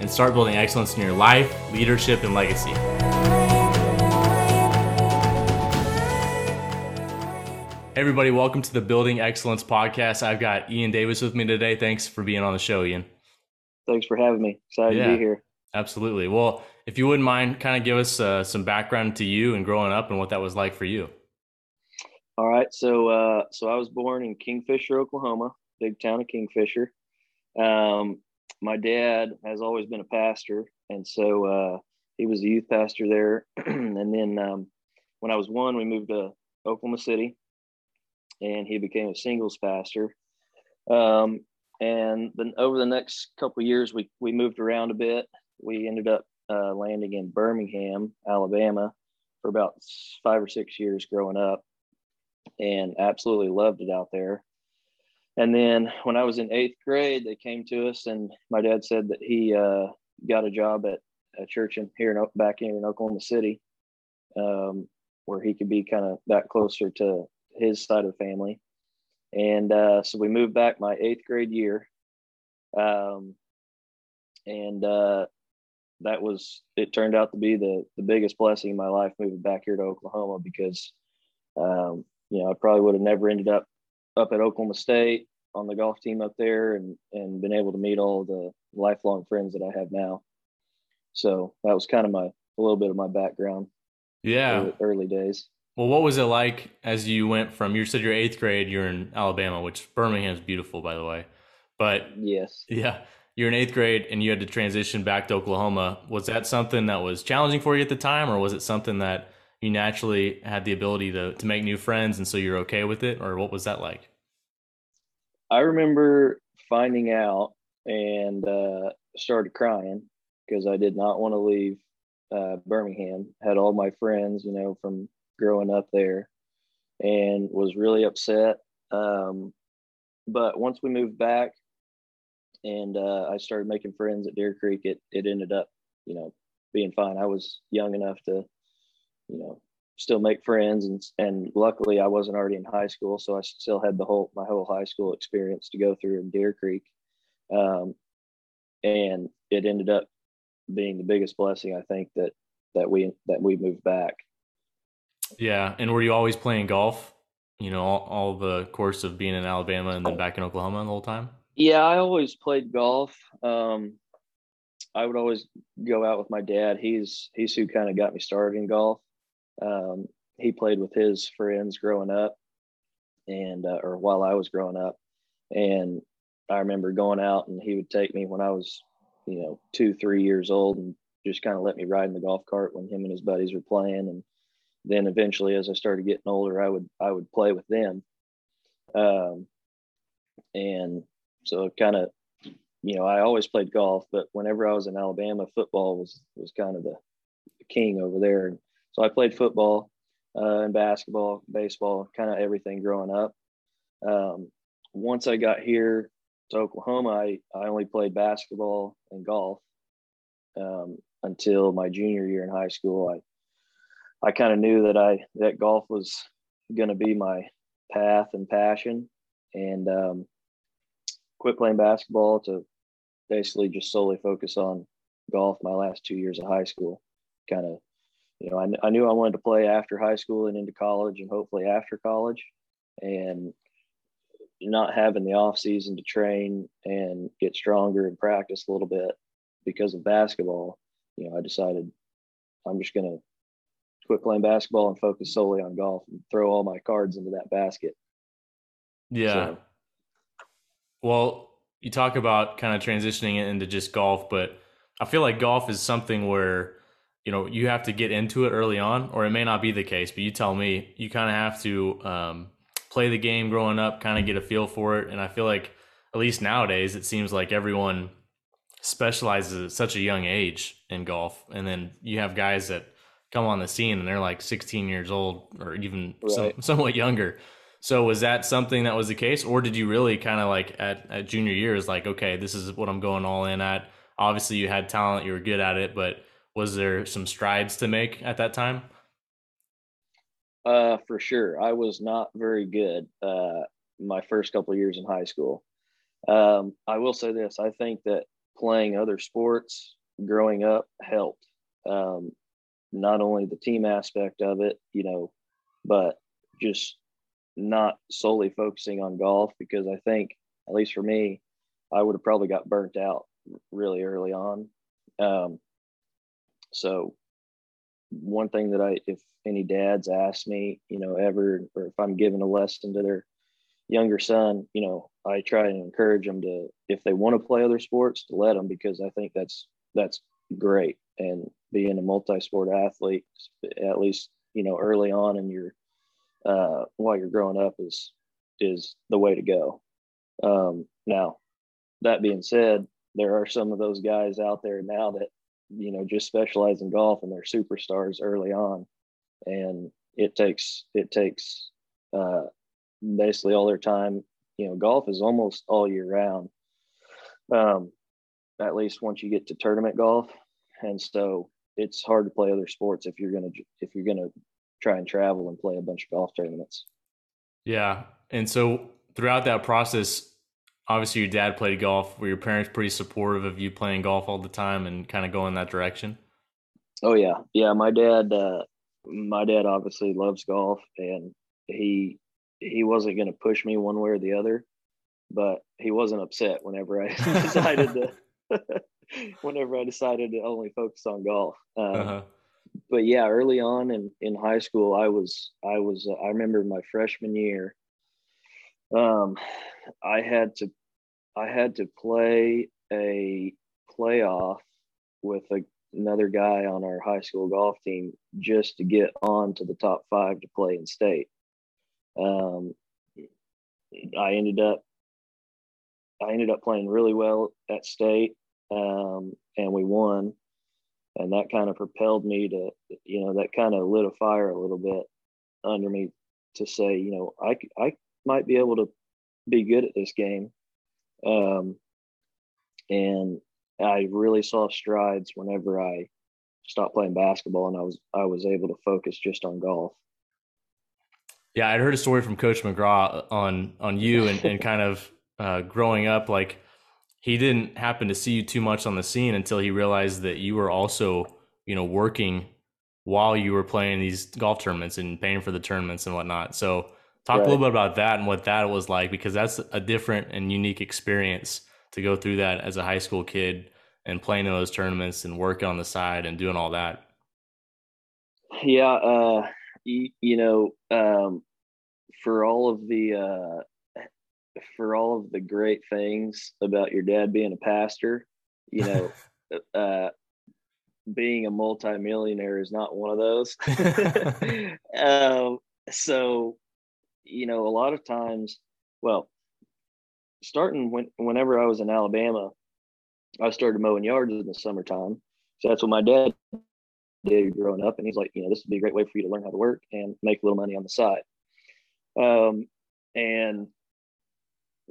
and start building excellence in your life, leadership, and legacy. Hey everybody, welcome to the Building Excellence Podcast. I've got Ian Davis with me today. Thanks for being on the show, Ian. Thanks for having me. Excited Yeah. to be here. Absolutely. Well, if you wouldn't mind, kind of give us uh, some background to you and growing up and what that was like for you. All right. So, uh, so I was born in Kingfisher, Oklahoma, big town of Kingfisher. Um, my dad has always been a pastor, and so uh, he was a youth pastor there. and then um, when I was one, we moved to Oklahoma City, and he became a singles pastor. Um, and then over the next couple years, we we moved around a bit. We ended up uh, landing in Birmingham, Alabama, for about five or six years growing up, and absolutely loved it out there. And then when I was in eighth grade, they came to us, and my dad said that he uh, got a job at a church in here in back here in Oklahoma City, um, where he could be kind of back closer to his side of the family. And uh, so we moved back my eighth grade year, um, and uh, that was it. Turned out to be the the biggest blessing in my life moving back here to Oklahoma because, um, you know, I probably would have never ended up up at Oklahoma State on the golf team up there and and been able to meet all the lifelong friends that I have now. So that was kind of my a little bit of my background Yeah. early, early days. Well, what was it like as you went from you said you're eighth grade, you're in Alabama, which Birmingham is beautiful, by the way. But Yes. yeah, you're in eighth grade and you had to transition back to Oklahoma. Was that something that was challenging for you at the time, or was it something that you naturally had the ability to to make new friends and so you're okay with it, or what was that like? I remember finding out and uh, started crying because I did not want to leave uh, Birmingham. Had all my friends, you know, from growing up there, and was really upset. Um, but once we moved back, and uh, I started making friends at Deer Creek, it it ended up, you know, being fine. I was young enough to, you know, still make friends and and luckily I wasn't already in high school, so I still had the whole my whole high school experience to go through in Deer Creek, um, and it ended up being the biggest blessing I think that that we that we moved back. Yeah, and were you always playing golf? You know, all, all the course of being in Alabama and then back in Oklahoma the whole time. Yeah, I always played golf. Um, I would always go out with my dad. He's he's who kind of got me started in golf. Um, he played with his friends growing up, and uh, or while I was growing up, and I remember going out and he would take me when I was, you know, two three years old, and just kind of let me ride in the golf cart when him and his buddies were playing, and then eventually as I started getting older, I would I would play with them. Um, and so kind of you know i always played golf but whenever i was in alabama football was was kind of the, king over there. and so i played football uh, and basketball baseball kind of everything growing up um, once i got here to oklahoma i, I only played basketball and golf um, until my junior year in high school i i kind of knew that i that golf was going to be my path and passion and um, quit playing basketball to basically just solely focus on golf my last two years of high school. Kind of, you know, I, I knew I wanted to play after high school and into college and hopefully after college. And not having the off season to train and get stronger and practice a little bit because of basketball, you know, I decided I'm just going to quit playing basketball and focus solely on golf and throw all my cards into that basket. Yeah. So- Well, you talk about kind of transitioning it into just golf, but I feel like golf is something where you know you have to get into it early on, or it may not be the case. But you tell me, you kind of have to um, play the game growing up, kind of get a feel for it. And I feel like at least nowadays, it seems like everyone specializes at such a young age in golf, and then you have guys that come on the scene and they're like 16 years old or even right. some, somewhat younger. So was that something that was the case, or did you really kind of like at, at junior years, like, okay, this is what I'm going all in at? Obviously, you had talent, you were good at it, but was there some strides to make at that time? Uh, for sure. I was not very good uh, my first couple years in high school. Um, I will say this: I think that playing other sports growing up helped. Um, not only the team aspect of it, you know, but just not solely focusing on golf because I think, at least for me, I would have probably got burnt out really early on. Um, so one thing that I, if any dads ask me, you know, ever, or if I'm giving a lesson to their younger son, you know, I try and encourage them to, if they want to play other sports, to let them because I think that's that's great. And being a multi-sport athlete, at least you know, early on in your uh, while you're growing up, is is the way to go. Um, now, that being said, there are some of those guys out there now that you know just specialize in golf and they're superstars early on. And it takes it takes uh, basically all their time you know golf is almost all year round. Um, at least once you get to tournament golf. And so it's hard to play other sports if you're gonna if you're gonna try and travel and play a bunch of golf tournaments. Yeah. And so throughout that process obviously your dad played golf. Were your parents pretty supportive of you playing golf all the time and kind of going that direction? Oh yeah, yeah. My dad, uh, my dad obviously loves golf, and he he wasn't going to push me one way or the other, but he wasn't upset whenever I decided to. whenever I decided to only focus on golf. Um, uh-huh. But yeah, early on in, in high school, I was I was uh, I remember my freshman year um, I had to I had to play a playoff with a, another guy on our high school golf team just to get on to the top five to play in state. Um, I ended up I ended up playing really well at state, um, and we won, and that kind of propelled me to you know that kind of lit a fire a little bit under me to say you know I I might be able to be good at this game. Um, and I really saw strides whenever I stopped playing basketball and I was I was able to focus just on golf. Yeah, I'd heard a story from Coach McGraw on on you and, and kind of uh, growing up. Like he didn't happen to see you too much on the scene until he realized that you were also, you know, working while you were playing these golf tournaments and paying for the tournaments and whatnot. So Talk right. a little bit about that and what that was like because that's a different and unique experience to go through that as a high school kid and playing in those tournaments and working on the side and doing all that. Yeah, uh, you, you know, um, for all of the uh, for all of the great things about your dad being a pastor, you know, uh, being a multimillionaire is not one of those. um, so you know, a lot of times, well, starting when whenever I was in Alabama, I started mowing yards in the summertime. So that's what my dad did growing up. And he's like, you know, this would be a great way for you to learn how to work and make a little money on the side. Um, and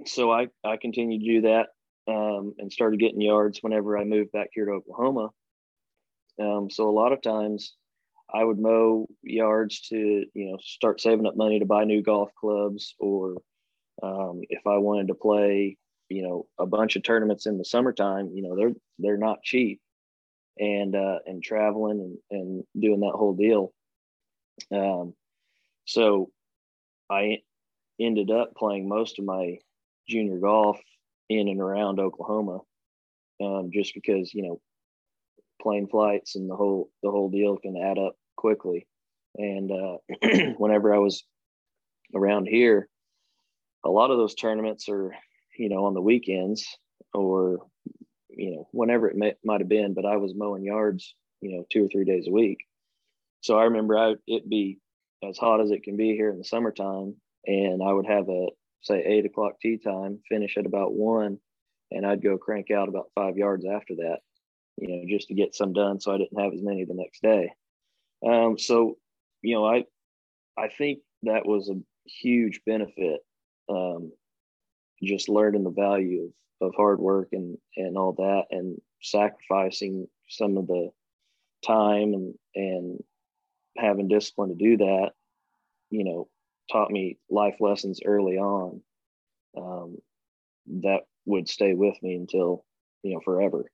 so I, I continued to do that um, and started getting yards whenever I moved back here to Oklahoma. Um, so a lot of times I would mow yards to, you know, start saving up money to buy new golf clubs, or um, if I wanted to play, you know, a bunch of tournaments in the summertime, you know, they're they're not cheap, and uh, and traveling and and doing that whole deal. Um, so I ended up playing most of my junior golf in and around Oklahoma, um, just because you know plane flights and the whole the whole deal can add up quickly. And uh, whenever I was around here, a lot of those tournaments are, you know, on the weekends or, you know, whenever it might have been. But I was mowing yards, you know, two or three days a week. So I remember I it be as hot as it can be here in the summertime, and I would have a say eight o'clock tee time, finish at about one, and I'd go crank out about five yards after that, you know, just to get some done so I didn't have as many the next day. Um, so, you know, I I think that was a huge benefit. Um, just learning the value of, of hard work and and all that and sacrificing some of the time and and having discipline to do that, you know, taught me life lessons early on um, that would stay with me until you know forever.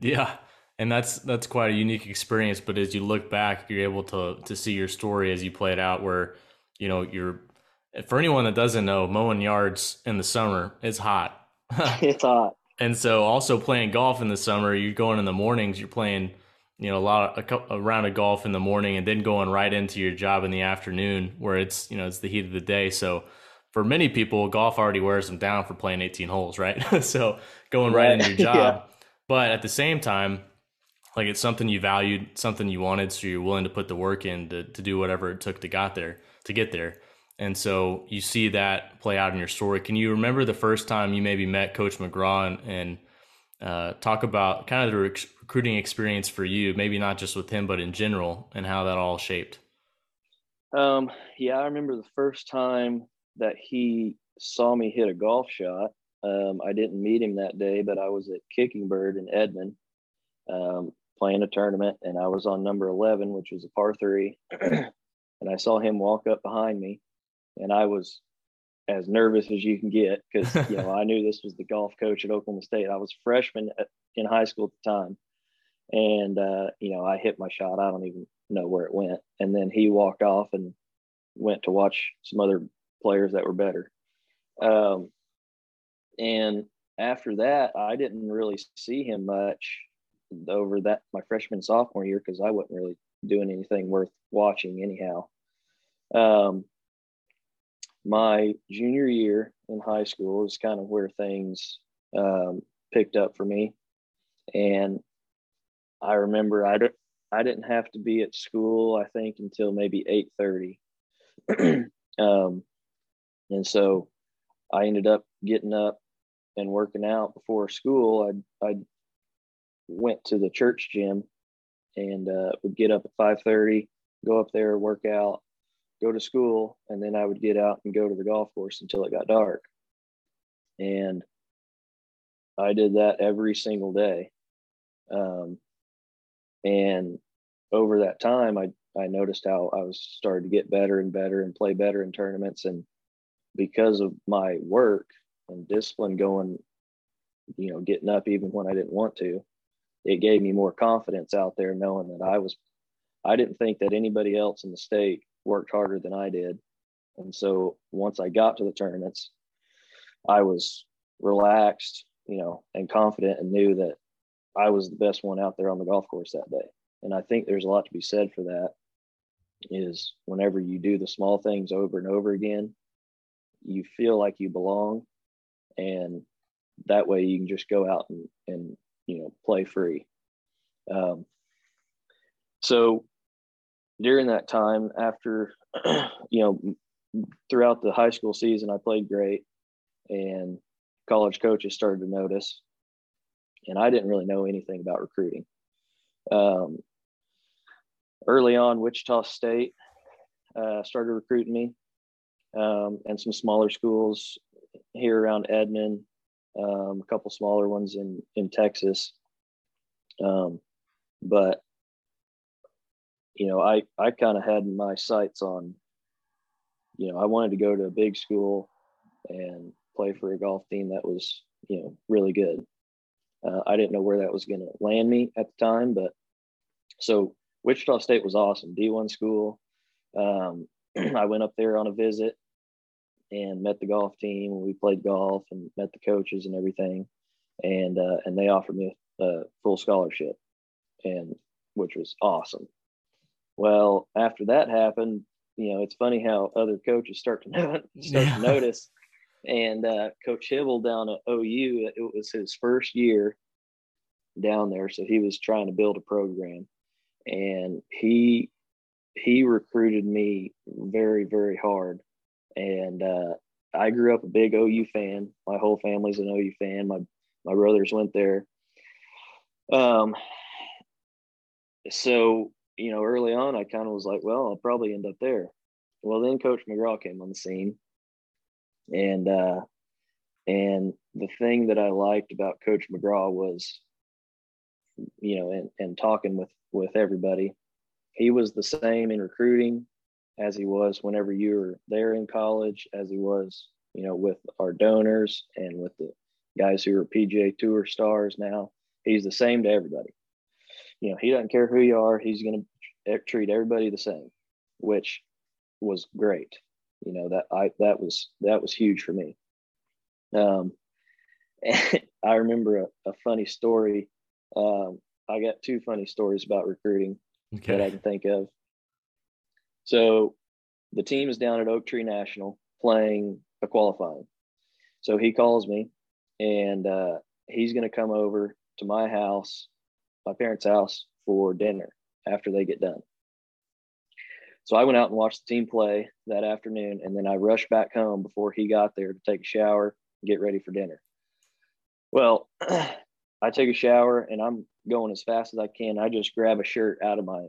Yeah, and that's that's quite a unique experience. But as you look back, you're able to to see your story as you play it out, where you know you're. For anyone that doesn't know, mowing yards in the summer is hot. it's hot. And so, also playing golf in the summer, you're going in the mornings. You're playing, you know, a lot of a, a round of golf in the morning, and then going right into your job in the afternoon, where it's you know it's the heat of the day. So for many people, golf already wears them down for playing 18 holes, right? so going right, right into your job. yeah. But at the same time, like it's something you valued, something you wanted, so you're willing to put the work in to, to do whatever it took to got there to get there. And so you see that play out in your story. Can you remember the first time you maybe met Coach McGraw and, and uh, talk about kind of the rec- recruiting experience for you, maybe not just with him, but in general, and how that all shaped? Um, yeah, I remember the first time that he saw me hit a golf shot. Um, I didn't meet him that day, but I was at Kickingbird in Edmond um, playing a tournament, and I was on number 11, which was a par three. and I saw him walk up behind me, and I was as nervous as you can get because you know I knew this was the golf coach at Oklahoma State. I was freshman at, in high school at the time, and uh, you know I hit my shot. I don't even know where it went, and then he walked off and went to watch some other players that were better. Um, and after that, I didn't really see him much over that my freshman sophomore year because I wasn't really doing anything worth watching anyhow. Um, my junior year in high school is kind of where things um, picked up for me, and I remember I I didn't have to be at school I think until maybe eight thirty. um, and so I ended up getting up and working out before school. I I went to the church gym and uh, would get up at five thirty, go up there, work out, go to school, and then I would get out and go to the golf course until it got dark. And I did that every single day. Um, and over that time, I I noticed how I was starting to get better and better and play better in tournaments and because of my work and discipline going, you know, getting up even when I didn't want to, it gave me more confidence out there knowing that I was, I didn't think that anybody else in the state worked harder than I did. And so once I got to the tournaments, I was relaxed, you know, and confident and knew that I was the best one out there on the golf course that day. And I think there's a lot to be said for that is whenever you do the small things over and over again, you feel like you belong and that way you can just go out and, and you know play free. Um, so during that time after you know throughout the high school season i played great and college coaches started to notice and i didn't really know anything about recruiting. Um, early on wichita state uh, started recruiting me um, and some smaller schools here around Edmond, um, a couple smaller ones in in Texas. Um, but you know, I I kind of had my sights on. You know, I wanted to go to a big school and play for a golf team that was you know really good. Uh, I didn't know where that was going to land me at the time, but so Wichita State was awesome, D1 school. Um, I went up there on a visit and met the golf team. We played golf and met the coaches and everything, and uh, and they offered me a, a full scholarship, and which was awesome. Well, after that happened, you know, it's funny how other coaches start to know, start yeah. to notice. And uh, Coach Hybl down at OU, it was his first year down there, so he was trying to build a program, and he he recruited me very very hard and uh, I grew up a big OU fan. My whole family's an OU fan. My my brothers went there. Um, so you know, early on, I kind of was like, well, I'll probably end up there. Well, then Coach McGraw came on the scene, and uh, and the thing that I liked about Coach McGraw was, you know, and and talking with with everybody, he was the same in recruiting as he was whenever you were there in college, as he was, you know, with our donors and with the guys who are PGA Tour stars now. He's the same to everybody. You know, he doesn't care who you are. He's going to treat everybody the same, which was great. You know that I that was that was huge for me. Um, I remember a, a funny story. Um, I got two funny stories about recruiting okay. that I can think of. So the team is down at Oak Tree National playing a qualifying. So he calls me and uh, he's going to come over to my house, my parents' house for dinner after they get done. So I went out and watched the team play that afternoon, and then I rushed back home before he got there to take a shower and get ready for dinner. Well, I take a shower and I'm going as fast as I can. I just grab a shirt out of my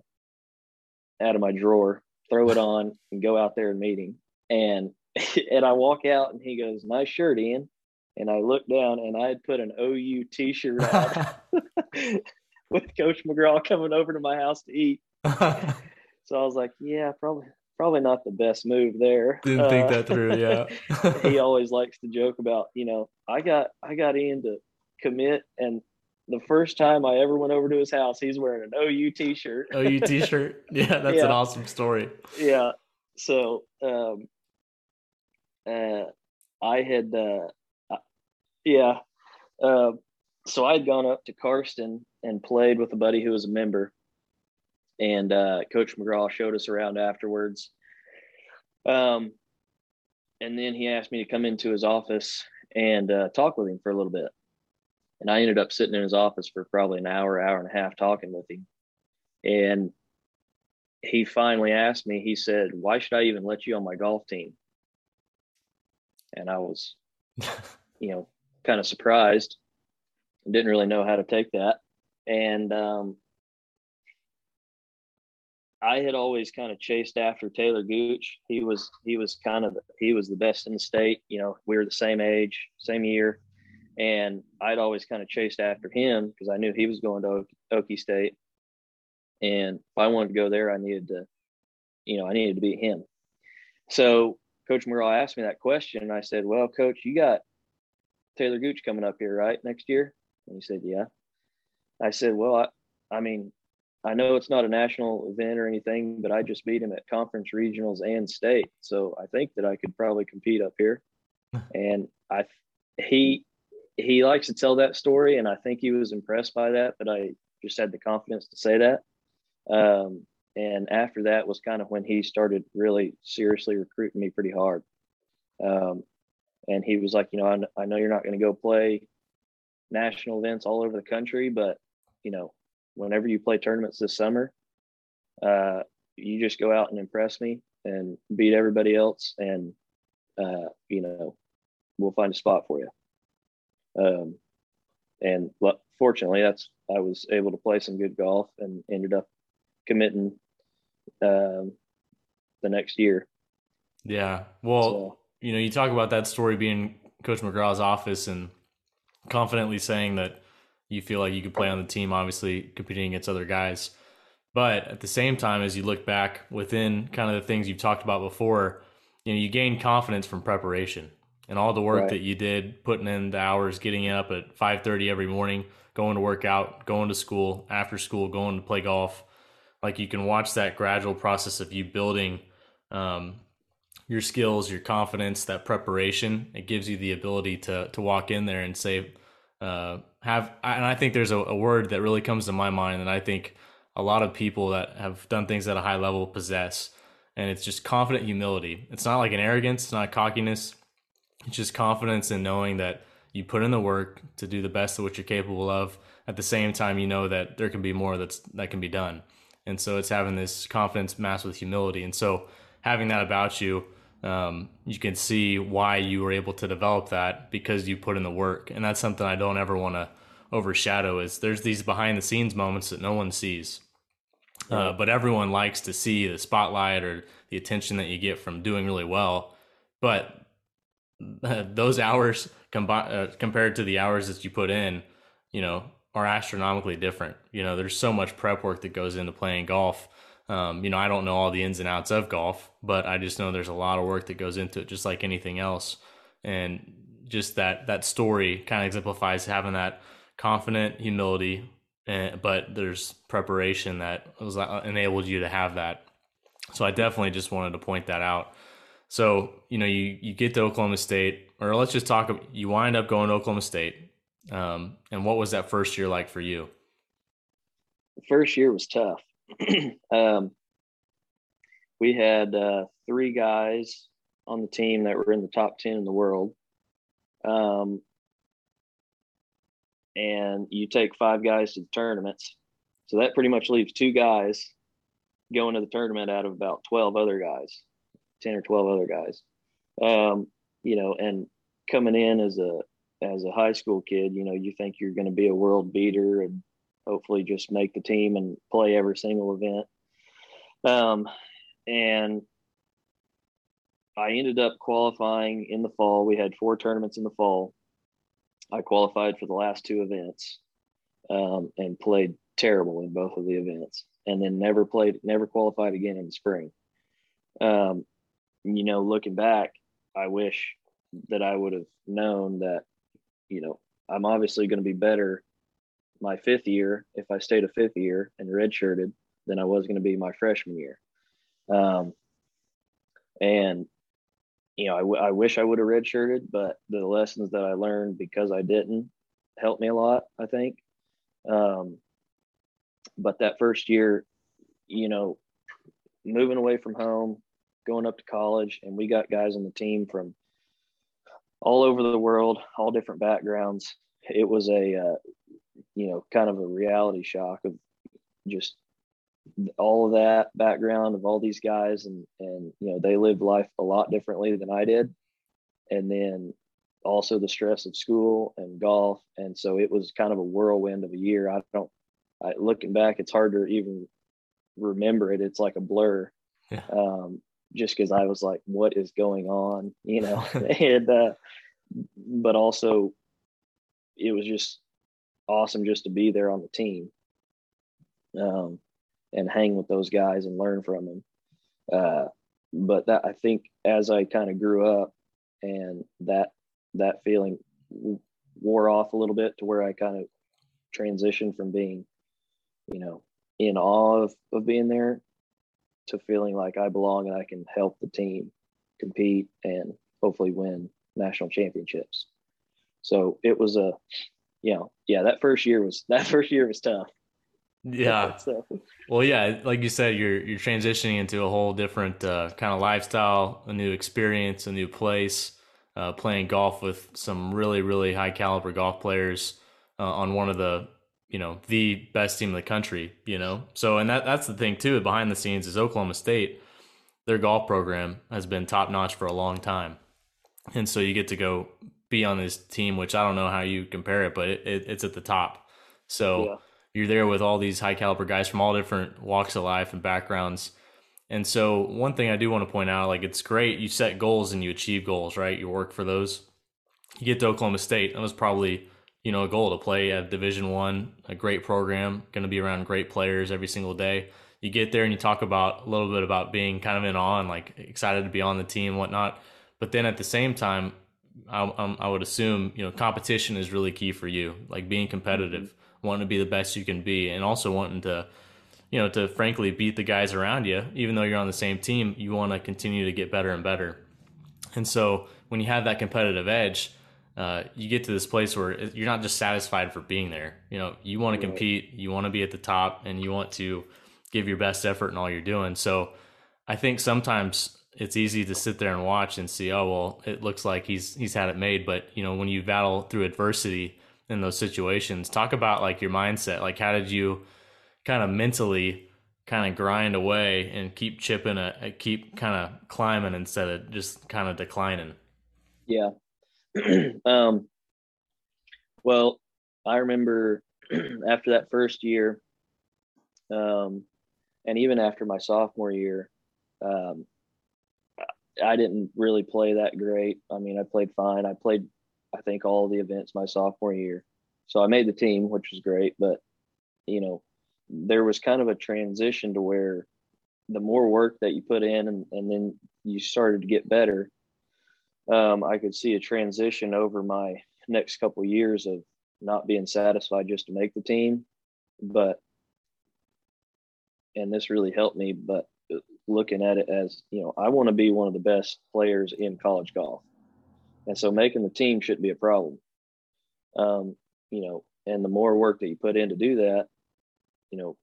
out of my drawer, throw it on, and go out there and meet him. And and I walk out and he goes, "Nice shirt, Ian." And I look down and I had put an OU T-shirt on with Coach McGraw coming over to my house to eat. so I was like, "Yeah, probably." Probably not the best move there. Didn't uh, think that through, yeah. he always likes to joke about, you know, I got I got Ian to commit and the first time I ever went over to his house, he's wearing an OU t-shirt. OU t-shirt. Yeah, that's yeah. an awesome story. Yeah. So, um, uh, I had, uh, yeah. Uh, so I had gone up to Karsten and played with a buddy who was a member, and uh, Coach McGraw showed us around afterwards. Um, and then he asked me to come into his office and uh, talk with him for a little bit. And I ended up sitting in his office for probably an hour, hour and a half talking with him. And he finally asked me, he said, Why should I even let you on my golf team? And I was, you know, kind of surprised. Didn't really know how to take that. And um, I had always kind of chased after Taylor Gooch. He was he was kind of he was the best in the state. You know, we were the same age, same year. And I'd always kind of chased after him because I knew he was going to Okie State. And if I wanted to go there, I needed to, you know, I needed to beat him. So Coach McGraw asked me that question. And I said, Well, coach, you got Taylor Gooch coming up here, right? Next year? And he said, Yeah. I said, Well, I, I mean, I know it's not a national event or anything, but I just beat him at conference regionals and state. So I think that I could probably compete up here. and I, he, he likes to tell that story, and I think he was impressed by that. But I just had the confidence to say that. Um, and after that was kind of when he started really seriously recruiting me pretty hard. Um, and he was like, you know, I, I know you're not going to go play national events all over the country, but you know, whenever you play tournaments this summer, uh, you just go out and impress me and beat everybody else, and uh, you know, we'll find a spot for you. Um, and fortunately, that's I was able to play some good golf and ended up committing um, the next year. Yeah. Well, so, you know, you talk about that story being Coach McGraw's office and confidently saying that you feel like you could play on the team, obviously competing against other guys. But at the same time, as you look back within kind of the things you've talked about before, you know, you gain confidence from preparation and all the work right. that you did, putting in the hours, getting up at five thirty every morning, going to work out, going to school, after school, going to play golf. Like you can watch that gradual process of you building um, your skills, your confidence, that preparation. It gives you the ability to to walk in there and say, uh, have. And I think there's a, a word that really comes to my mind, and I think a lot of people that have done things at a high level possess, and it's just confident humility. It's not like an arrogance, it's not cockiness it's just confidence in knowing that you put in the work to do the best of what you're capable of. At the same time, you know that there can be more that's that can be done. And so it's having this confidence masked with humility. And so having that about you, um, you can see why you were able to develop that because you put in the work. And that's something I don't ever want to overshadow is there's these behind the scenes moments that no one sees. Uh, but everyone likes to see the spotlight or the attention that you get from doing really well. But those hours uh, compared to the hours that you put in, you know, are astronomically different. You know, there's so much prep work that goes into playing golf um, you know, I don't know all the ins and outs of golf, but I just know there's a lot of work that goes into it, just like anything else. And just that that story kind of exemplifies having that confident humility, and, eh, but there's preparation that was uh, enabled you to have that. So I definitely just wanted to point that out. So you know, you you get to Oklahoma State, or let's just talk. You wind up going to Oklahoma State, um, and what was that first year like for you? The first year was tough. um, we had uh, three guys on the team that were in the top 10 in the world. Um, and you take five guys to the tournaments. So that pretty much leaves two guys going to the tournament out of about 12 other guys, 10 or 12 other guys. Um, you know, and coming in as a as a high school kid, you know, you think you're going to be a world beater and hopefully just make the team and play every single event. Um, and I ended up qualifying in the fall. We had four tournaments in the fall. I qualified for the last two events um, and played terrible in both of the events, and then never played, never qualified again in the spring. Um, you know, looking back, I wish that I would have known that, you know, I'm obviously going to be better my fifth year, if I stayed a fifth year and redshirted, than I was going to be my freshman year. Um, and you know, I, w- I wish I would have redshirted, but the lessons that I learned because I didn't helped me a lot. I think. Um, but that first year, you know, moving away from home, going up to college, and we got guys on the team from all over the world, all different backgrounds. It was a uh, you know, kind of a reality shock of just all of that background of all these guys and and you know they lived life a lot differently than I did. And then also the stress of school and golf. And so it was kind of a whirlwind of a year. I don't I, looking back it's hard to even remember it. It's like a blur. Yeah. um, just because I was like what is going on you know and uh, but also it was just awesome just to be there on the team um, and hang with those guys and learn from them. Uh, but that I think as I kind of grew up and that that feeling wore off a little bit to where I kind of transitioned from being, you know, in awe of, of being there to feeling like I belong and I can help the team compete and hopefully win national championships. So it was a you know, yeah, that first year was that first year was tough. Yeah. so. Well, yeah, like you said, you're you're transitioning into a whole different uh, kind of lifestyle, a new experience, a new place. Uh, playing golf with some really really high caliber golf players uh, on one of the you know the best team in the country. You know, so and that that's the thing too. Behind the scenes is Oklahoma State. Their golf program has been top notch for a long time, and so you get to go be on this team, which I don't know how you compare it, but it, it, it's at the top. So yeah. you're there with all these high caliber guys from all different walks of life and backgrounds. And so one thing I do want to point out, like it's great you set goals and you achieve goals, right? You work for those. You get to Oklahoma State, that was probably you know a goal to play at Division One, a great program, going to be around great players every single day. You get there and you talk about a little bit about being kind of in awe and like excited to be on the team, and whatnot. But then at the same time, I, I would assume you know competition is really key for you, like being competitive, mm-hmm. wanting to be the best you can be, and also wanting to, you know, to frankly beat the guys around you. Even though you're on the same team, you want to continue to get better and better. And so when you have that competitive edge, uh, you get to this place where you're not just satisfied for being there. You know, you want to compete, you want to be at the top, and you want to give your best effort in all you're doing. So I think sometimes it's easy to sit there and watch and see, oh well, it looks like he's he's had it made. But you know, when you battle through adversity in those situations, talk about like your mindset. Like, how did you kind of mentally kind of grind away and keep chipping a, keep kind of climbing instead of just kind of declining? Yeah. um, well, I remember after that first year, um, and even after my sophomore year, um, I didn't really play that great. I mean, I played fine. I played, I think, all the events my sophomore year. So I made the team, which was great. But, you know, there was kind of a transition to where the more work that you put in and, and then you started to get better, um, I could see a transition over my next couple of years of not being satisfied just to make the team. But, and this really helped me, but looking at it as, you know, I want to be one of the best players in college golf. And so making the team shouldn't be a problem. Um, you know, and the more work that you put in to do that, you know,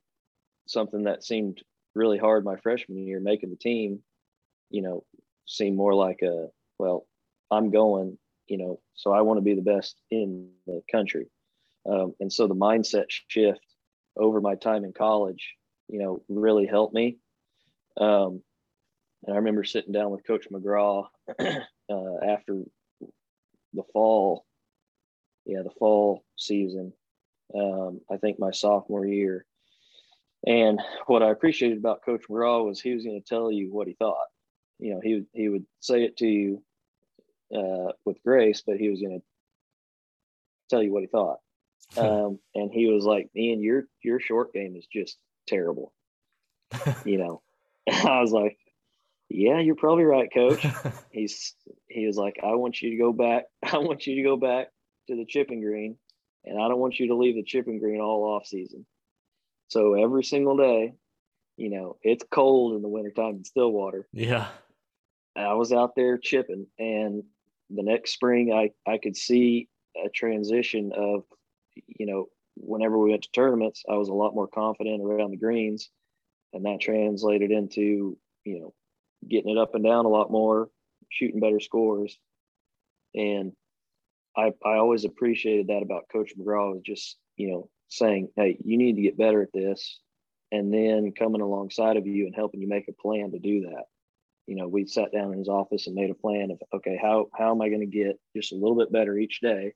something that seemed really hard my freshman year, making the team, you know, seemed more like a, well, I'm going, you know, so I want to be the best in the country. Um, and so the mindset shift over my time in college, you know, really helped me. Um, and I remember sitting down with Coach McGraw uh, after the fall, yeah, the fall season. Um, I think my sophomore year. And what I appreciated about Coach McGraw was he was going to tell you what he thought. You know, he he would say it to you uh, with grace, but he was going to tell you what he thought. Um, and he was like, "Ian, your your short game is just terrible." you know, I was like, "Yeah, you're probably right, Coach." He's he was like, "I want you to go back. I want you to go back to the chipping green, and I don't want you to leave the chipping green all off season. So every single day, you know, it's cold in the wintertime in Stillwater. Yeah. I was out there chipping, and the next spring, I I could see a transition of, you know, whenever we went to tournaments, I was a lot more confident around the greens, and that translated into you know getting it up and down a lot more, shooting better scores, and I I always appreciated that about Coach McGraw was just you know saying, hey, you need to get better at this, and then coming alongside of you and helping you make a plan to do that you know, we sat down in his office and made a plan of, okay, how, how am I going to get just a little bit better each day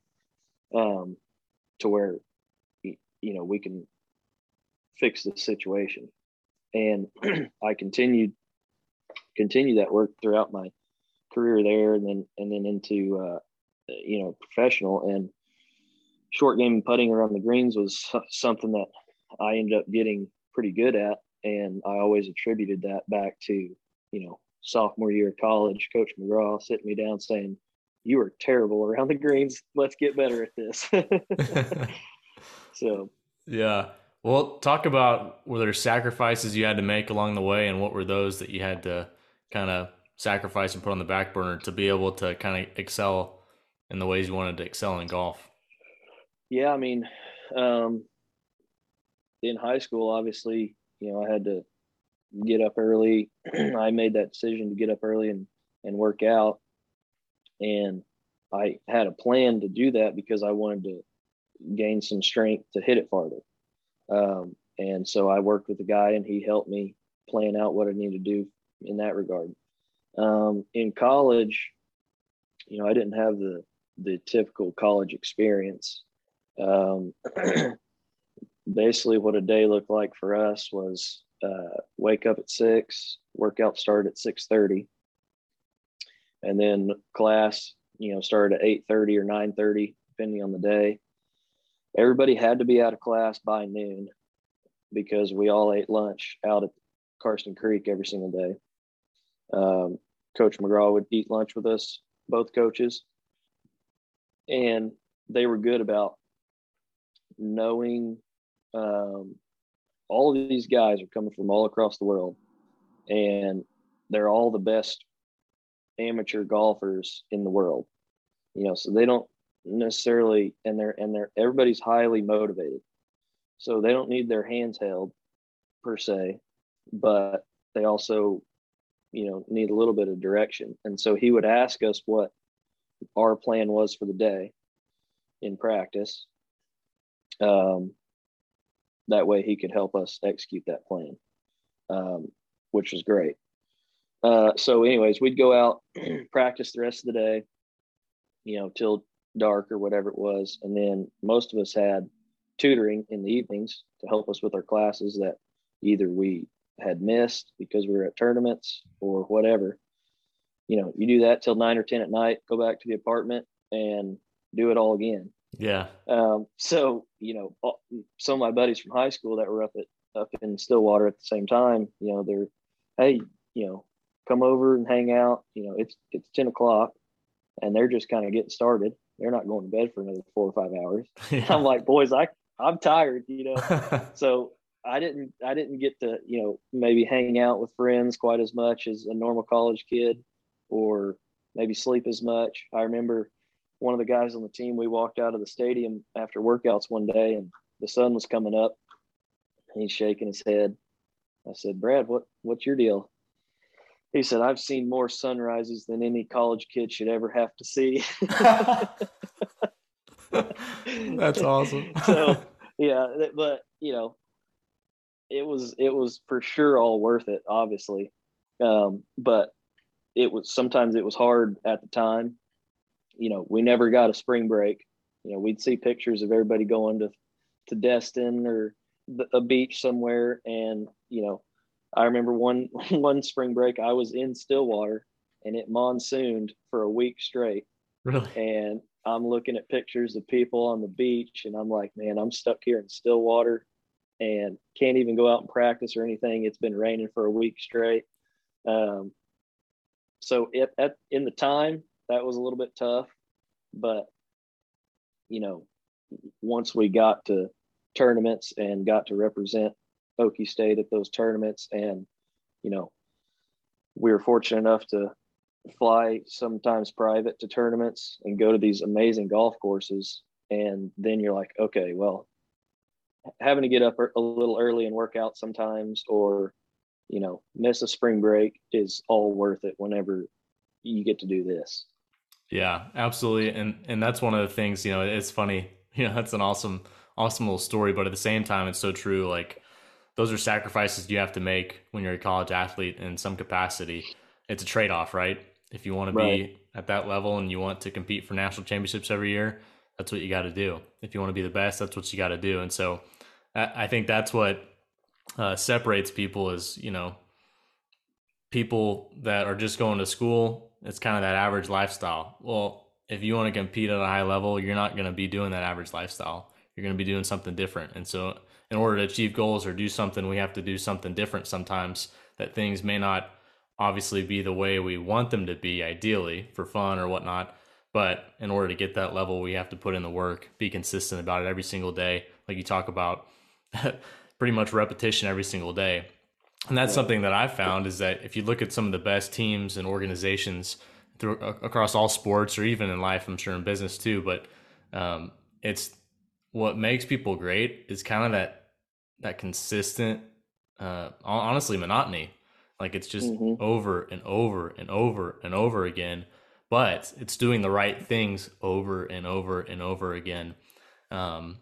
um, to where, you know, we can fix the situation. And I continued, continue that work throughout my career there and then, and then into, uh, you know, professional and short game and putting around the greens was something that I ended up getting pretty good at. And I always attributed that back to, you know, sophomore year of college, Coach McGraw sitting me down saying, You are terrible around the greens. Let's get better at this. so, yeah. Well, talk about were there sacrifices you had to make along the way, and what were those that you had to kind of sacrifice and put on the back burner to be able to kind of excel in the ways you wanted to excel in golf? Yeah, I mean, um, in high school, obviously, you know, I had to get up early. I made that decision to get up early and, and work out. And I had a plan to do that because I wanted to gain some strength to hit it farther. Um, and so I worked with a guy and he helped me plan out what I needed to do in that regard. Um, in college, you know, I didn't have the, the typical college experience. Um, basically what a day looked like for us was uh, wake up at six, workout started at six thirty, and then class, you know, started at eight thirty or nine thirty, depending on the day. Everybody had to be out of class by noon because we all ate lunch out at Karsten Creek every single day. Um, Coach McGraw would eat lunch with us, both coaches, and they were good about knowing um, all of these guys are coming from all across the world and they're all the best amateur golfers in the world. You know so they don't necessarily and they're and they're everybody's highly motivated. So they don't need their hands held per se but they also you know need a little bit of direction. And so he would ask us what our plan was for the day in practice. Um, that way he could help us execute that plan um, which was great. Uh, so, anyways, we'd go out, practice the rest of the day, you know, till dark or whatever it was. And then most of us had tutoring in the evenings to help us with our classes that either we had missed because we were at tournaments or whatever. You know, you do that till nine or 10 at night, go back to the apartment and do it all again. Yeah. Um, so, you know, some of my buddies from high school that were up at, up in Stillwater at the same time, you know, they're, Hey, you know, come over and hang out. You know, it's, it's 10 o'clock and they're just kind of getting started. They're not going to bed for another four or five hours. Yeah. I'm like, boys, I, I'm tired, you know? so I didn't, I didn't get to, you know, maybe hang out with friends quite as much as a normal college kid or maybe sleep as much. I remember one of the guys on the team, we walked out of the stadium after workouts one day and the sun was coming up. He's shaking his head. I said, Brad, what, what's your deal? He said, I've seen more sunrises than any college kid should ever have to see. That's awesome. so yeah, but you know, it was it was for sure all worth it, obviously. Um, but it was sometimes it was hard at the time. You know, we never got a spring break. You know, we'd see pictures of everybody going to to Destin or a beach somewhere, and you know, I remember one one spring break I was in Stillwater and it monsooned for a week straight. Really? And I'm looking at pictures of people on the beach and I'm like, man, I'm stuck here in Stillwater and can't even go out and practice or anything. It's been raining for a week straight. Um, so it, at, in the time that was a little bit tough, but you know, once we got to tournaments and got to represent Okie State at those tournaments, and you know, we were fortunate enough to fly sometimes private to tournaments and go to these amazing golf courses. And then you're like, okay, well, having to get up a little early and work out sometimes, or you know, miss a spring break is all worth it whenever you get to do this. Yeah, absolutely. And and that's one of the things, you know, it's funny, you know, that's an awesome, awesome little story, but at the same time it's so true. Like those are sacrifices you have to make when you're a college athlete in some capacity. It's a trade off, right? If you want to right. be at that level and you want to compete for national championships every year, that's what you got to do. If you want to be the best, that's what you got to do. And so I think that's what uh, separates people is, you know, people that are just going to school, it's kind of that average lifestyle. Well, if you want to compete at a high level, you're not going to be doing that average lifestyle. You're going to be doing something different. And so, in order to achieve goals or do something, we have to do something different sometimes that things may not obviously be the way we want them to be, ideally for fun or whatnot. But in order to get that level, we have to put in the work, be consistent about it every single day. Like you talk about, pretty much repetition every single day. And that's something that I've found is that if you look at some of the best teams and organizations through across all sports or even in life, I'm sure in business too, but um, it's what makes people great is kind of that that consistent, uh, honestly, monotony. Like it's just mm-hmm. over and over and over and over again, but it's doing the right things over and over and over again. Um,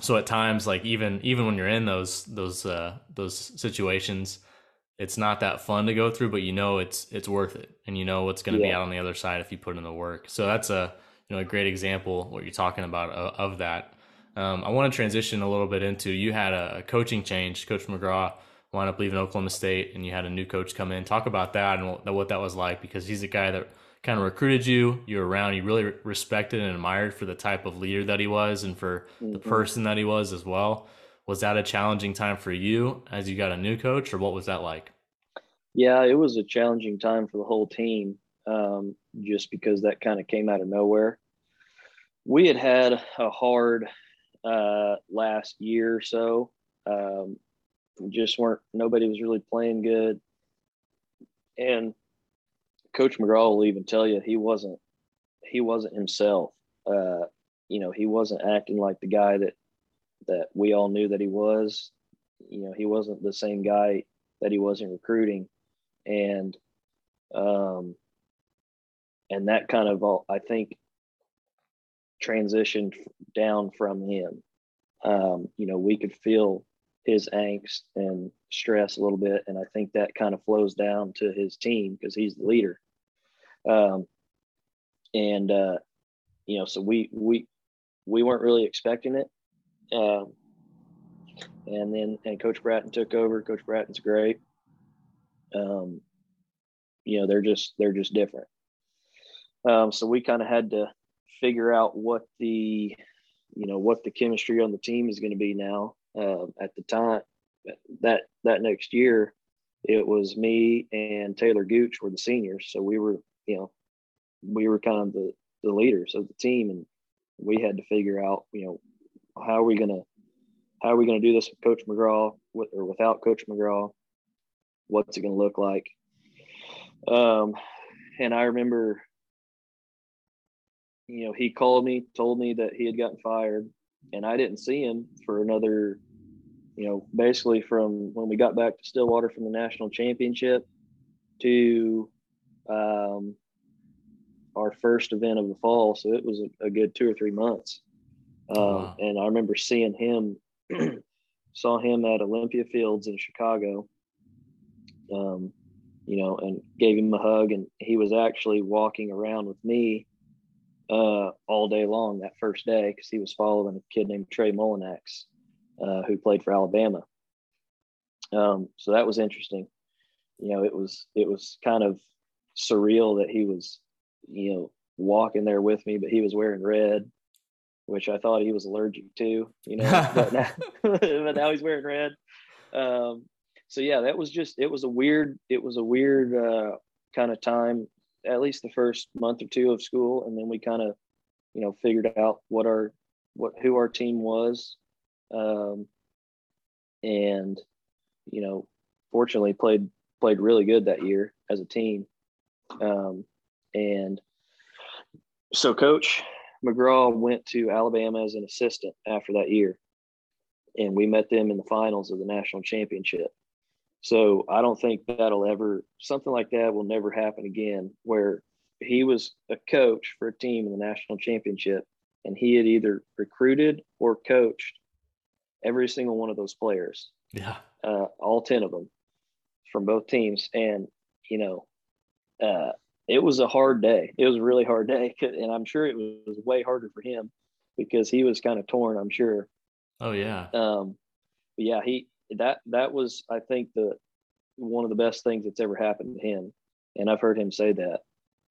so at times like even even when you're in those those uh those situations it's not that fun to go through but you know it's it's worth it and you know what's going to yeah. be out on the other side if you put in the work. So that's a you know a great example what you're talking about of, of that. Um, i want to transition a little bit into you had a, a coaching change. Coach mcgraw wound up leaving oklahoma state and you had a new coach come in. Talk about that and what, what that was like because he's a guy that kind of recruited you, you were around, you really respected and admired for the type of leader that he was and for mm-hmm. the person that he was as well. Was that a challenging time for you as you got a new coach, or what was that like? Yeah, it was a challenging time for the whole team, um, just because that kind of came out of nowhere. We had had a hard uh, last year or so. Um, just weren't nobody was really playing good, and Coach McGraw will even tell you he wasn't he wasn't himself. Uh, you know, he wasn't acting like the guy that that we all knew that he was. You know, he wasn't the same guy that he was in recruiting, and um, and that kind of all I think transitioned down from him. Um, you know, we could feel his angst and stress a little bit, and I think that kind of flows down to his team because he's the leader. Um, and uh, you know, so we we we weren't really expecting it. Um, and then and Coach Bratton took over. Coach Bratton's great. Um, you know, they're just they're just different. Um, so we kind of had to figure out what the you know what the chemistry on the team is going to be now. Uh, at the time, that that next year, it was me and Taylor Gooch were the seniors, so we were you know we were kind of the the leaders of the team, and we had to figure out you know how are we going to how are we going to do this with Coach McGraw with, or without Coach McGraw? What's it going to look like? Um, and I remember you know, he called me, told me that he had gotten fired, and I didn't see him for another, you know, basically from when we got back to Stillwater from the national championship to um, our first event of the fall. So it was a, a good two or three months. Um, wow. And I remember seeing him, saw him at Olympia Fields in Chicago. Um, you know, and gave him a hug, and he was actually walking around with me uh, all day long that first day because he was following a kid named Trey Mullinax, uh, who played for Alabama. Um, so that was interesting. You know, it was it was kind of surreal that he was, you know, walking there with me, but he was wearing red, which I thought he was allergic to. You know, but, now, but now he's wearing red. Um, so yeah, that was just it was a weird it was a weird uh, kind of time at least the first month or two of school, and then we kind of, you know, figured out what our what who our team was, um, and you know, fortunately played played really good that year as a team, um, and so Coach McGraw went to Alabama as an assistant after that year, and we met them in the finals of the national championship. So I don't think that'll ever something like that will never happen again where he was a coach for a team in the national championship and he had either recruited or coached every single one of those players. Yeah. Uh, all 10 of them from both teams. And, you know, uh, it was a hard day. It was a really hard day. And I'm sure it was way harder for him because he was kind of torn, I'm sure. Oh, yeah. Um, but yeah, he, that that was I think the one of the best things that's ever happened to him, and I've heard him say that.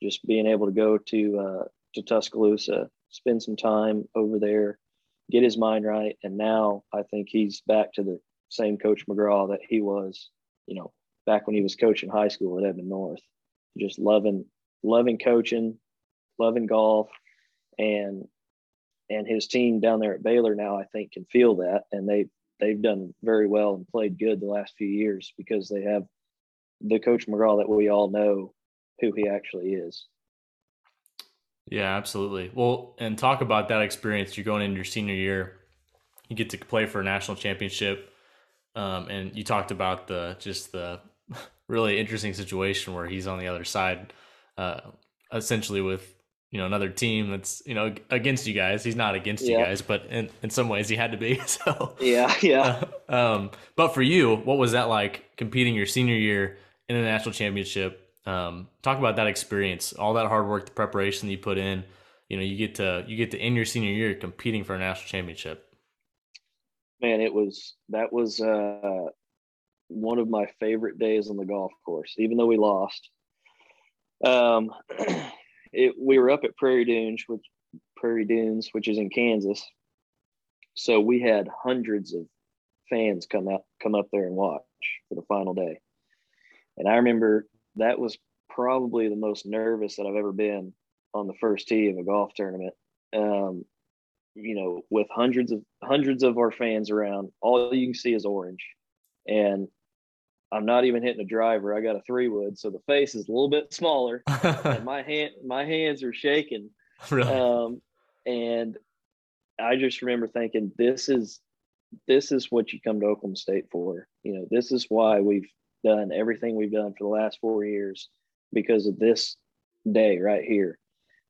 Just being able to go to uh, to Tuscaloosa, spend some time over there, get his mind right, and now I think he's back to the same Coach McGraw that he was, you know, back when he was coaching high school at Edmond North. Just loving loving coaching, loving golf, and and his team down there at Baylor now I think can feel that, and they they've done very well and played good the last few years because they have the coach McGraw that we all know who he actually is. Yeah, absolutely. Well, and talk about that experience. You're going into your senior year, you get to play for a national championship, um, and you talked about the just the really interesting situation where he's on the other side, uh, essentially with you know another team that's you know against you guys. He's not against yeah. you guys, but in in some ways he had to be. So yeah, yeah. Uh, um, but for you, what was that like competing your senior year in a national championship? Um, talk about that experience, all that hard work, the preparation that you put in. You know, you get to you get to end your senior year competing for a national championship. Man, it was that was uh, one of my favorite days on the golf course, even though we lost. Um, it, we were up at Prairie Dunes, which Prairie Dunes, which is in Kansas. So we had hundreds of fans come out, come up there and watch for the final day. And I remember that was probably the most nervous that I've ever been on the first tee of a golf tournament. Um, you know, with hundreds of hundreds of our fans around, all you can see is orange. And I'm not even hitting a driver. I got a three wood, so the face is a little bit smaller, and my hand my hands are shaking. Really? Um, and I just remember thinking, this is this is what you come to Oklahoma State for. You know, this is why we've done everything we've done for the last four years because of this day right here.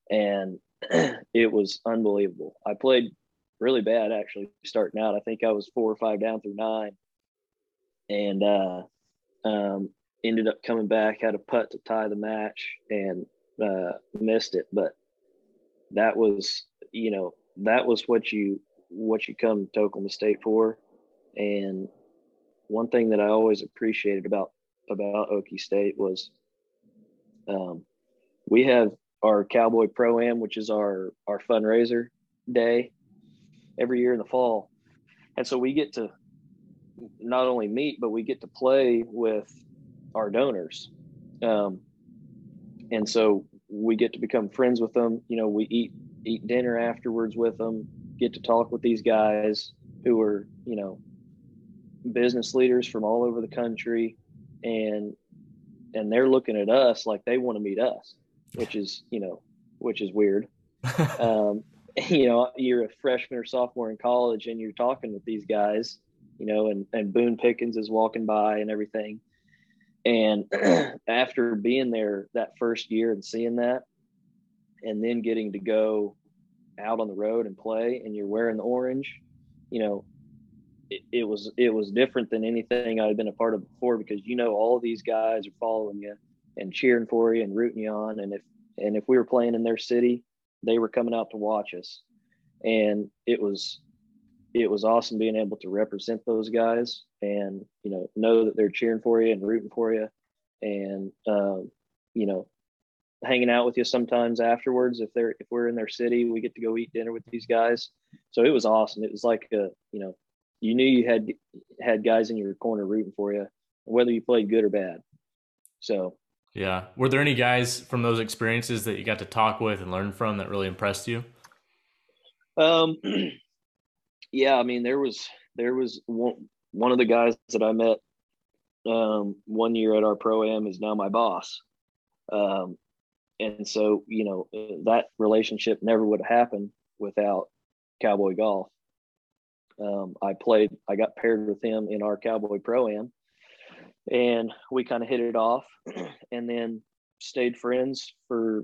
And it was unbelievable. I played really bad actually starting out. I think I was four or five down through nine and uh, um, ended up coming back, had a putt to tie the match, and uh, missed it. But that was, you know, that was what you what you come to Oklahoma State for. And one thing that I always appreciated about about Okie State was um, we have our Cowboy Pro Am, which is our our fundraiser day every year in the fall, and so we get to not only meet but we get to play with our donors, um, and so we get to become friends with them. You know, we eat eat dinner afterwards with them, get to talk with these guys who are you know business leaders from all over the country, and and they're looking at us like they want to meet us, which is you know which is weird. um, you know, you're a freshman or sophomore in college and you're talking with these guys, you know, and, and Boone Pickens is walking by and everything. And after being there that first year and seeing that, and then getting to go out on the road and play, and you're wearing the orange, you know, it, was it was different than anything I'd been a part of before because you know all these guys are following you and cheering for you and rooting you on, and if and if we were playing in their city, they were coming out to watch us, and it was it was awesome being able to represent those guys and you know know that they're cheering for you and rooting for you and um, you know hanging out with you sometimes afterwards if they're if we're in their city we get to go eat dinner with these guys. So it was awesome. It was like a you know you knew you had had guys in your corner rooting for you whether you played good or bad. So yeah. Were there any guys from those experiences that you got to talk with and learn from that really impressed you? Um yeah, I mean there was there was one one of the guys that I met um, one year at our pro am is now my boss, um, and so you know that relationship never would have happened without cowboy golf. Um, I played, I got paired with him in our cowboy pro am, and we kind of hit it off, and then stayed friends for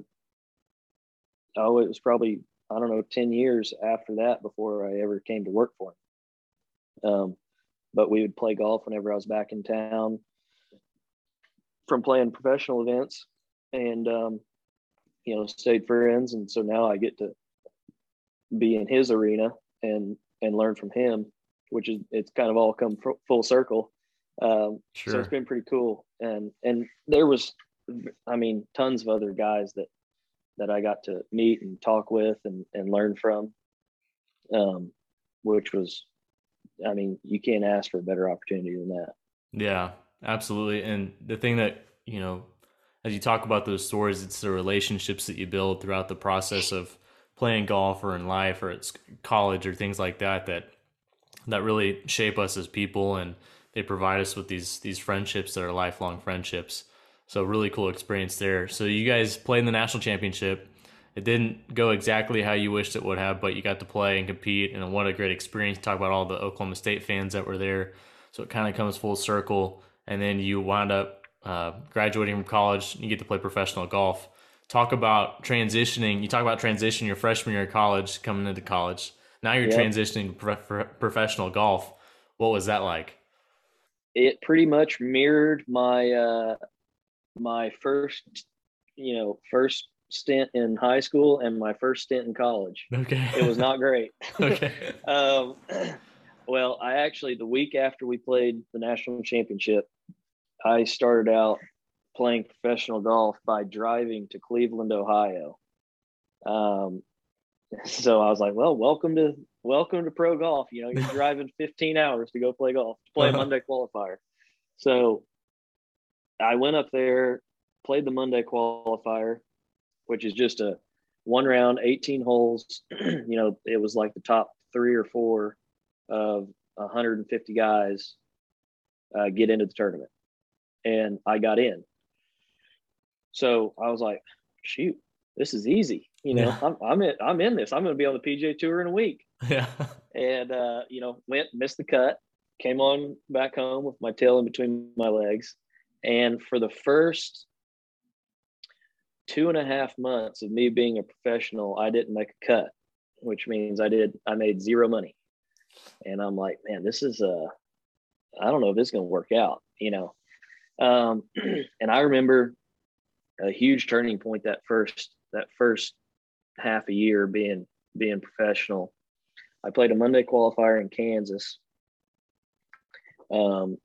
oh it was probably I don't know, 10 years after that before I ever came to work for him. Um, but we would play golf whenever I was back in town from playing professional events and, um, you know, stayed friends. And so now I get to be in his arena and, and learn from him, which is, it's kind of all come full circle. Um, sure. So it's been pretty cool. And, and there was, I mean, tons of other guys that that I got to meet and talk with and, and learn from, um, which was, I mean, you can't ask for a better opportunity than that. Yeah, absolutely. And the thing that, you know, as you talk about those stories, it's the relationships that you build throughout the process of playing golf or in life or at college or things like that, that, that really shape us as people. And they provide us with these, these friendships that are lifelong friendships. So really cool experience there. So you guys played in the national championship. It didn't go exactly how you wished it would have, but you got to play and compete, and what a great experience. Talk about all the Oklahoma State fans that were there. So it kind of comes full circle, and then you wind up uh, graduating from college. You get to play professional golf. Talk about transitioning. You talk about transitioning your freshman year of college, coming into college. Now you're yep. transitioning to professional golf. What was that like? It pretty much mirrored my uh, my first, you know, first stint in high school and my first stint in college. Okay. It was not great. okay. um, well, I actually, the week after we played the national championship, I started out playing professional golf by driving to Cleveland, Ohio. Um, so I was like, well, welcome to welcome to pro golf. You know, you're driving 15 hours to go play golf, to play uh-huh. a Monday qualifier. So I went up there, played the Monday qualifier, which is just a one round, 18 holes. you know, it was like the top three or four of 150 guys uh, get into the tournament. And I got in. So I was like, shoot, this is easy. You know, yeah. I'm, I'm in, I'm in this. I'm going to be on the PGA tour in a week. Yeah. And, uh, you know, went, missed the cut, came on back home with my tail in between my legs and for the first two and a half months of me being a professional, I didn't make a cut, which means I did, I made zero money. And I'm like, man, this is a, I don't know if it's going to work out, you know. Um, and I remember a huge turning point that first that first half a year being being professional. I played a Monday qualifier in Kansas. Um,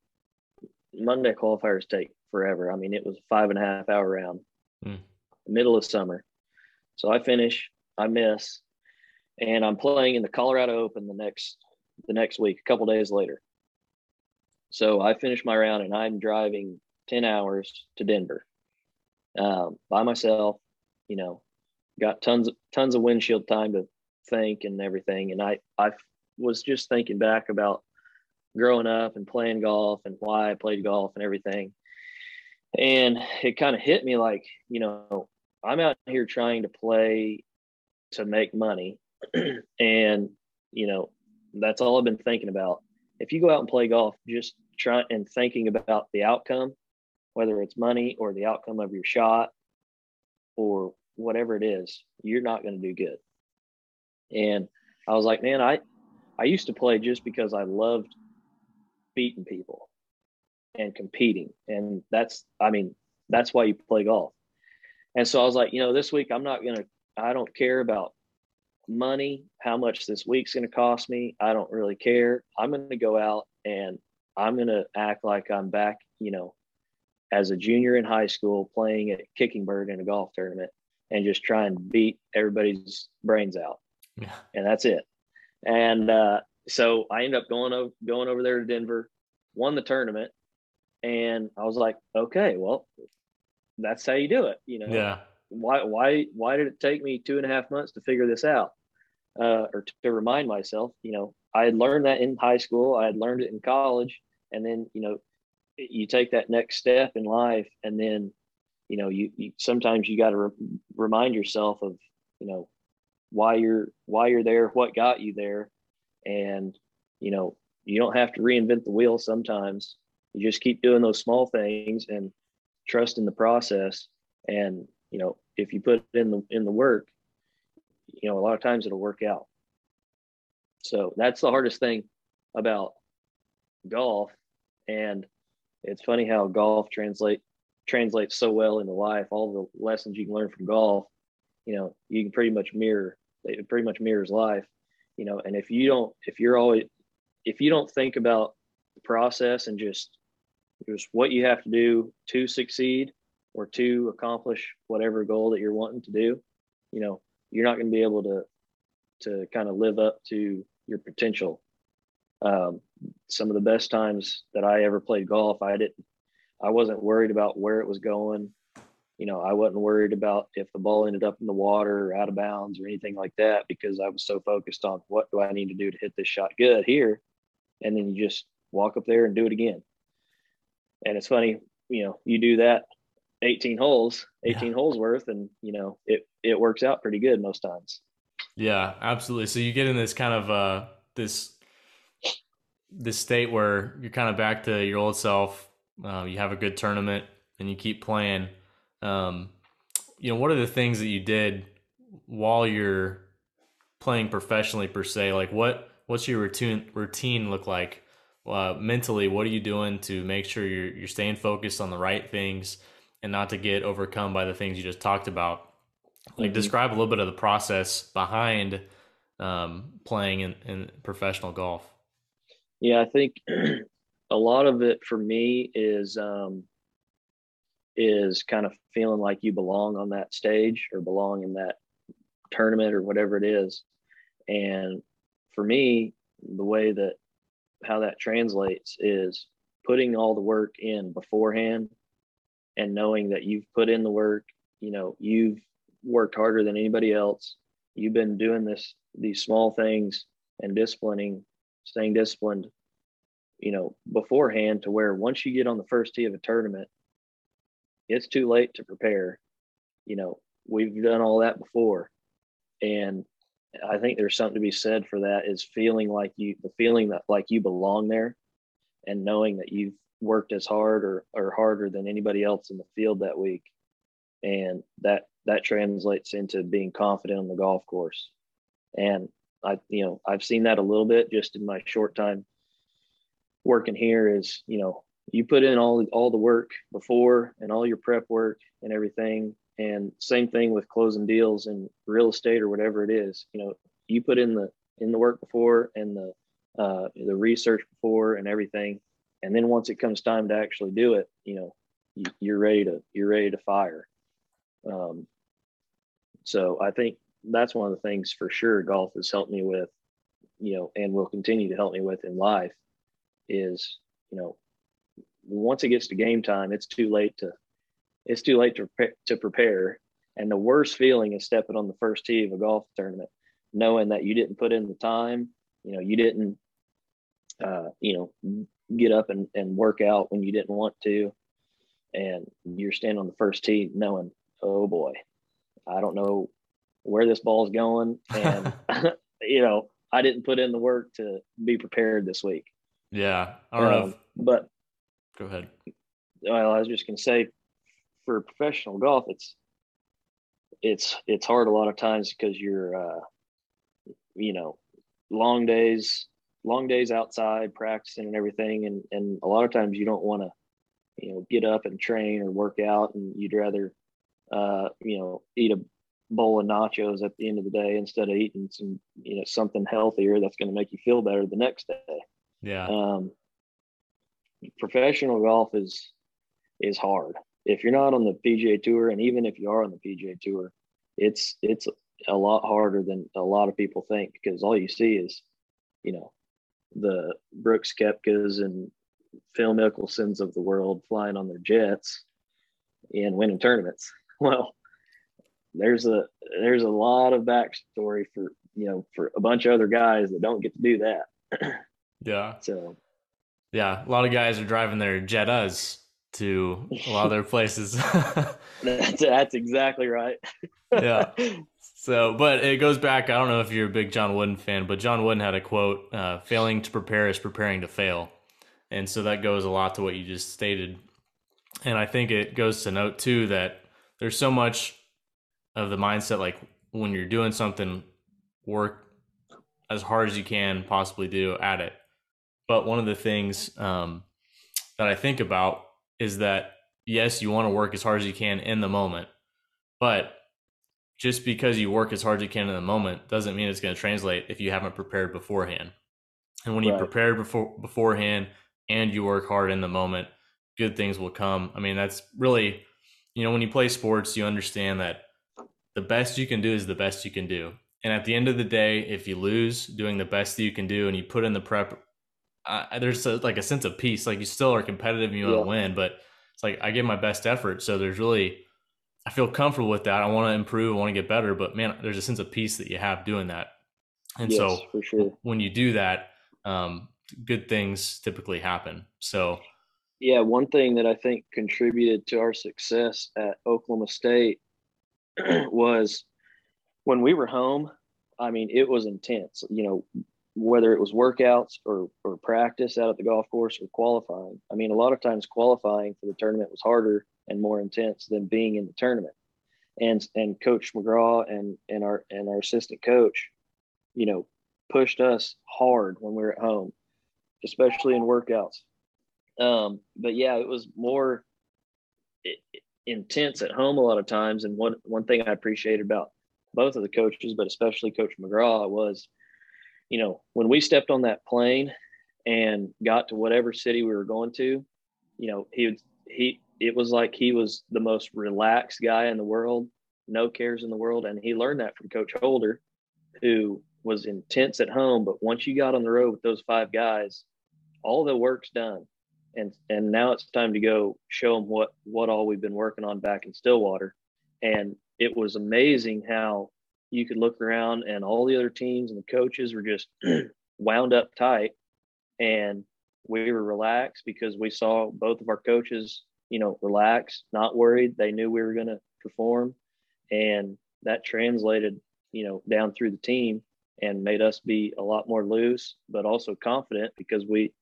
Monday qualifiers take forever. I mean, it was a five and a half hour round, mm. middle of summer. So I finish, I miss, and I'm playing in the Colorado Open the next the next week, a couple days later. So I finish my round and I'm driving 10 hours to Denver um, by myself, you know, got tons of tons of windshield time to think and everything. And I, I was just thinking back about growing up and playing golf and why I played golf and everything. And it kind of hit me like, you know, I'm out here trying to play to make money. and, you know, that's all I've been thinking about. If you go out and play golf, just try and thinking about the outcome, whether it's money or the outcome of your shot or whatever it is, you're not going to do good. And I was like, man, I, I used to play just because I loved beating people and competing. And that's, I mean, that's why you play golf. And so I was like, you know, this week I'm not going to, I don't care about money, how much this week's going to cost me. I don't really care. I'm going to go out and I'm going to act like I'm back, you know, as a junior in high school playing at Kickingbird in a golf tournament and just try and beat everybody's brains out. Yeah. And that's it. And uh, so I ended up going over, going over there to Denver, won the tournament. And I was like, okay, well, that's how you do it. You know, yeah. Why, why, why did it take me two and a half months to figure this out? Uh, or to remind myself, you know, I had learned that in high school. I had learned it in college. And then, you know, you take that next step in life and then you know you, you sometimes you got to re- remind yourself of you know why you're why you're there what got you there. And you know you don't have to reinvent the wheel sometimes. You just keep doing those small things and trust in the process. And you know if you put in the in the work you know a lot of times it'll work out. So that's the hardest thing about golf. And it's funny how golf translate translates so well into life. All the lessons you can learn from golf, you know, you can pretty much mirror. It pretty much mirrors life, you know. And if you don't, if you're always, if you don't think about the process and just just what you have to do to succeed or to accomplish whatever goal that you're wanting to do, you know, you're not going to be able to to kind of live up to your potential um, some of the best times that I ever played golf, I didn't, I wasn't worried about where it was going. You know, I wasn't worried about if the ball ended up in the water or out of bounds or anything like that because I was so focused on what do I need to do to hit this shot good here. And then you just walk up there and do it again. And it's funny, you know, you do that 18 holes, 18 yeah. holes worth, and you know, it it works out pretty good most times. Yeah, absolutely. So you get in this kind of uh this this state where you're kind of back to your old self. Uh, you have a good tournament and you keep playing. Um, you know, what are the things that you did while you're playing professionally per se? Like what what's your routine routine look like? Uh, mentally, what are you doing to make sure you're you're staying focused on the right things and not to get overcome by the things you just talked about? Like, mm-hmm. describe a little bit of the process behind um, playing in, in professional golf. Yeah, I think a lot of it for me is um, is kind of feeling like you belong on that stage or belong in that tournament or whatever it is. And for me, the way that how that translates is putting all the work in beforehand and knowing that you've put in the work, you know, you've worked harder than anybody else. You've been doing this, these small things and disciplining staying disciplined, you know, beforehand to where once you get on the first tee of a tournament, it's too late to prepare. You know, we've done all that before. And I think there's something to be said for that is feeling like you, the feeling that like you belong there and knowing that you've worked as hard or, or harder than anybody else in the field that week. And that, that translates into being confident on the golf course. And I, you know, I've seen that a little bit just in my short time working here is, you know, you put in all all the work before and all your prep work and everything. And same thing with closing deals in real estate or whatever it is. You know, you put in the in the work before and the uh, the research before and everything, and then once it comes time to actually do it, you know, you, are ready to you're ready to fire. Um, so I think that's one of the things for sure golf has helped me with, you know, and will continue to help me with in life is, you know, once it gets to game time, it's too late to it's too late to to prepare. And the worst feeling is stepping on the first tee of a golf tournament, knowing that you didn't put in the time, you know, you didn't, uh, you know, get up and, and work out when you didn't want to, and you're standing on the first tee knowing, oh boy, I don't know where this ball's going, and you know, I didn't put in the work to be prepared this week. Yeah, I don't um, know. But go ahead. Well, I was just gonna say, for professional golf, it's it's it's hard a lot of times because you're, uh, you know, long days, long days outside practicing and everything, and and a lot of times you don't want to, you know, get up and train or work out, and you'd rather, uh, you know, eat a bowl of nachos at the end of the day instead of eating some, you know, something healthier that's going to make you feel better the next day. Yeah. Um, professional golf is is hard. If you're not on the PGA Tour, and even if you are on the PGA Tour, it's it's a lot harder than a lot of people think because all you see is, you know, the Brooks Koepkas and Phil Mickelsons of the world flying on their jets and winning tournaments. Well, there's a there's a lot of backstory for you know for a bunch of other guys that don't get to do that. yeah. So. Yeah, a lot of guys are driving their Jettas to a lot of their places. that's, that's exactly right. yeah. So, but it goes back. I don't know if you're a big John Wooden fan, but John Wooden had a quote: uh, "Failing to prepare is preparing to fail," and so that goes a lot to what you just stated. And I think it goes to note too that there's so much of the mindset like when you're doing something, work as hard as you can possibly do at it. But one of the things um, that I think about is that yes, you want to work as hard as you can in the moment, but just because you work as hard as you can in the moment doesn't mean it's going to translate if you haven't prepared beforehand. And when right. you prepare before beforehand and you work hard in the moment, good things will come. I mean, that's really, you know, when you play sports, you understand that the best you can do is the best you can do. And at the end of the day, if you lose doing the best that you can do and you put in the prep, uh, there's a, like a sense of peace. Like you still are competitive and you yeah. want to win, but it's like I give my best effort. So there's really, I feel comfortable with that. I want to improve. I want to get better. But man, there's a sense of peace that you have doing that. And yes, so sure. when you do that, um, good things typically happen. So, yeah, one thing that I think contributed to our success at Oklahoma State was when we were home. I mean, it was intense. You know, whether it was workouts or or practice out at the golf course or qualifying. I mean, a lot of times qualifying for the tournament was harder and more intense than being in the tournament. And and Coach McGraw and and our and our assistant coach, you know, pushed us hard when we were at home, especially in workouts. Um, but yeah, it was more intense at home a lot of times. And one one thing I appreciated about both of the coaches, but especially Coach McGraw, was, you know, when we stepped on that plane and got to whatever city we were going to, you know, he would he it was like he was the most relaxed guy in the world, no cares in the world, and he learned that from Coach Holder, who was intense at home, but once you got on the road with those five guys, all the work's done and and now it's time to go show them what what all we've been working on back in Stillwater. And it was amazing how you could look around and all the other teams and the coaches were just wound up tight, and we were relaxed because we saw both of our coaches, you know, relaxed, not worried. They knew we were going to perform, and that translated, you know, down through the team and made us be a lot more loose, but also confident because we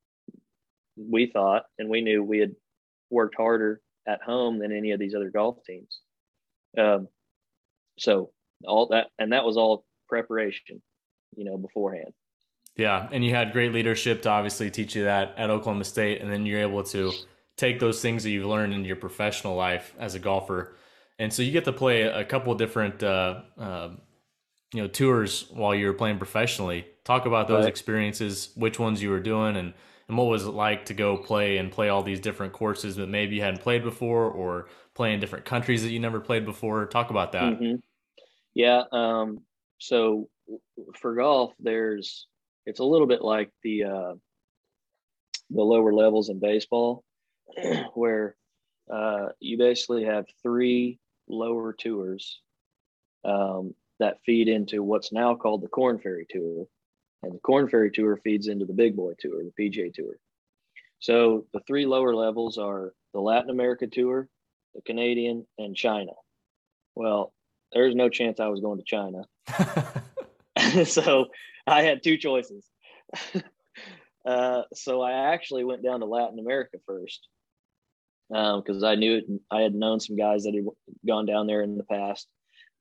we thought and we knew we had worked harder at home than any of these other golf teams. Um, so all that and that was all preparation, you know, beforehand. Yeah, and you had great leadership to obviously teach you that at Oklahoma State, and then you're able to take those things that you've learned in your professional life as a golfer, and so you get to play a couple different uh, uh, you know tours while you were playing professionally. Talk about those right. experiences, which ones you were doing, and and what was it like to go play and play all these different courses that maybe you hadn't played before, or play in different countries that you never played before. Talk about that. Mm-hmm. Yeah. Um, so for golf, there's it's a little bit like the uh, the lower levels in baseball, where uh, you basically have three lower tours um, that feed into what's now called the Korn Ferry Tour, and the Korn Ferry Tour feeds into the Big Boy Tour, the PGA Tour. So the three lower levels are the Latin America Tour, the Canadian, and China. Well, there's no chance I was going to China. so I had two choices. uh, so I actually went down to Latin America first because um, I knew it. I had known some guys that had gone down there in the past.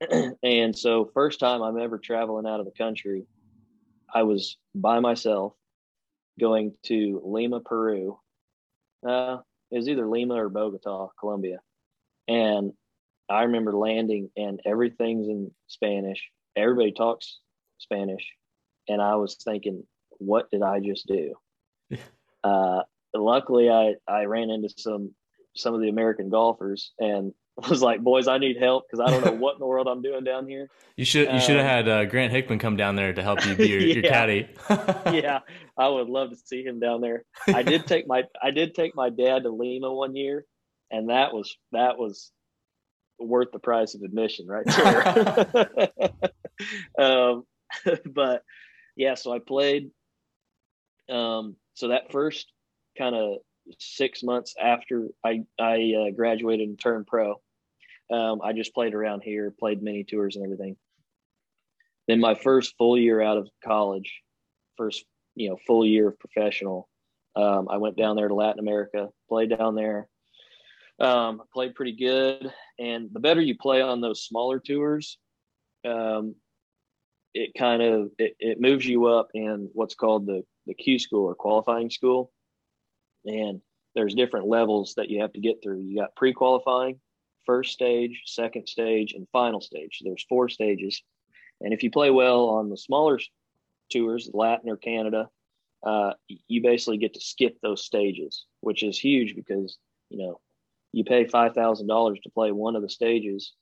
and so, first time I'm ever traveling out of the country, I was by myself going to Lima, Peru. Uh, it was either Lima or Bogota, Colombia. And I remember landing and everything's in Spanish. Everybody talks Spanish. And I was thinking, what did I just do? uh, luckily, I, I ran into some some of the American golfers and was like, boys, I need help because I don't know what in the world I'm doing down here. You should you should have um, had uh, Grant Hickman come down there to help you be your, yeah. your caddy. yeah, I would love to see him down there. I did take my I did take my dad to Lima one year, and that was that was worth the price of admission right there. um, but yeah, so I played. Um, so that first kind of six months after I I uh, graduated and turned pro, um, I just played around here, played mini tours and everything. Then my first full year out of college, first you know full year of professional, um, I went down there to Latin America, played down there, um, played pretty good. And the better you play on those smaller tours, um, it kind of it, it moves you up in what's called the the Q school or qualifying school. And there's different levels that you have to get through. You got pre-qualifying, first stage, second stage, and final stage. So there's four stages. And if you play well on the smaller tours, Latin or Canada, uh, you basically get to skip those stages, which is huge because you know you pay five thousand dollars to play one of the stages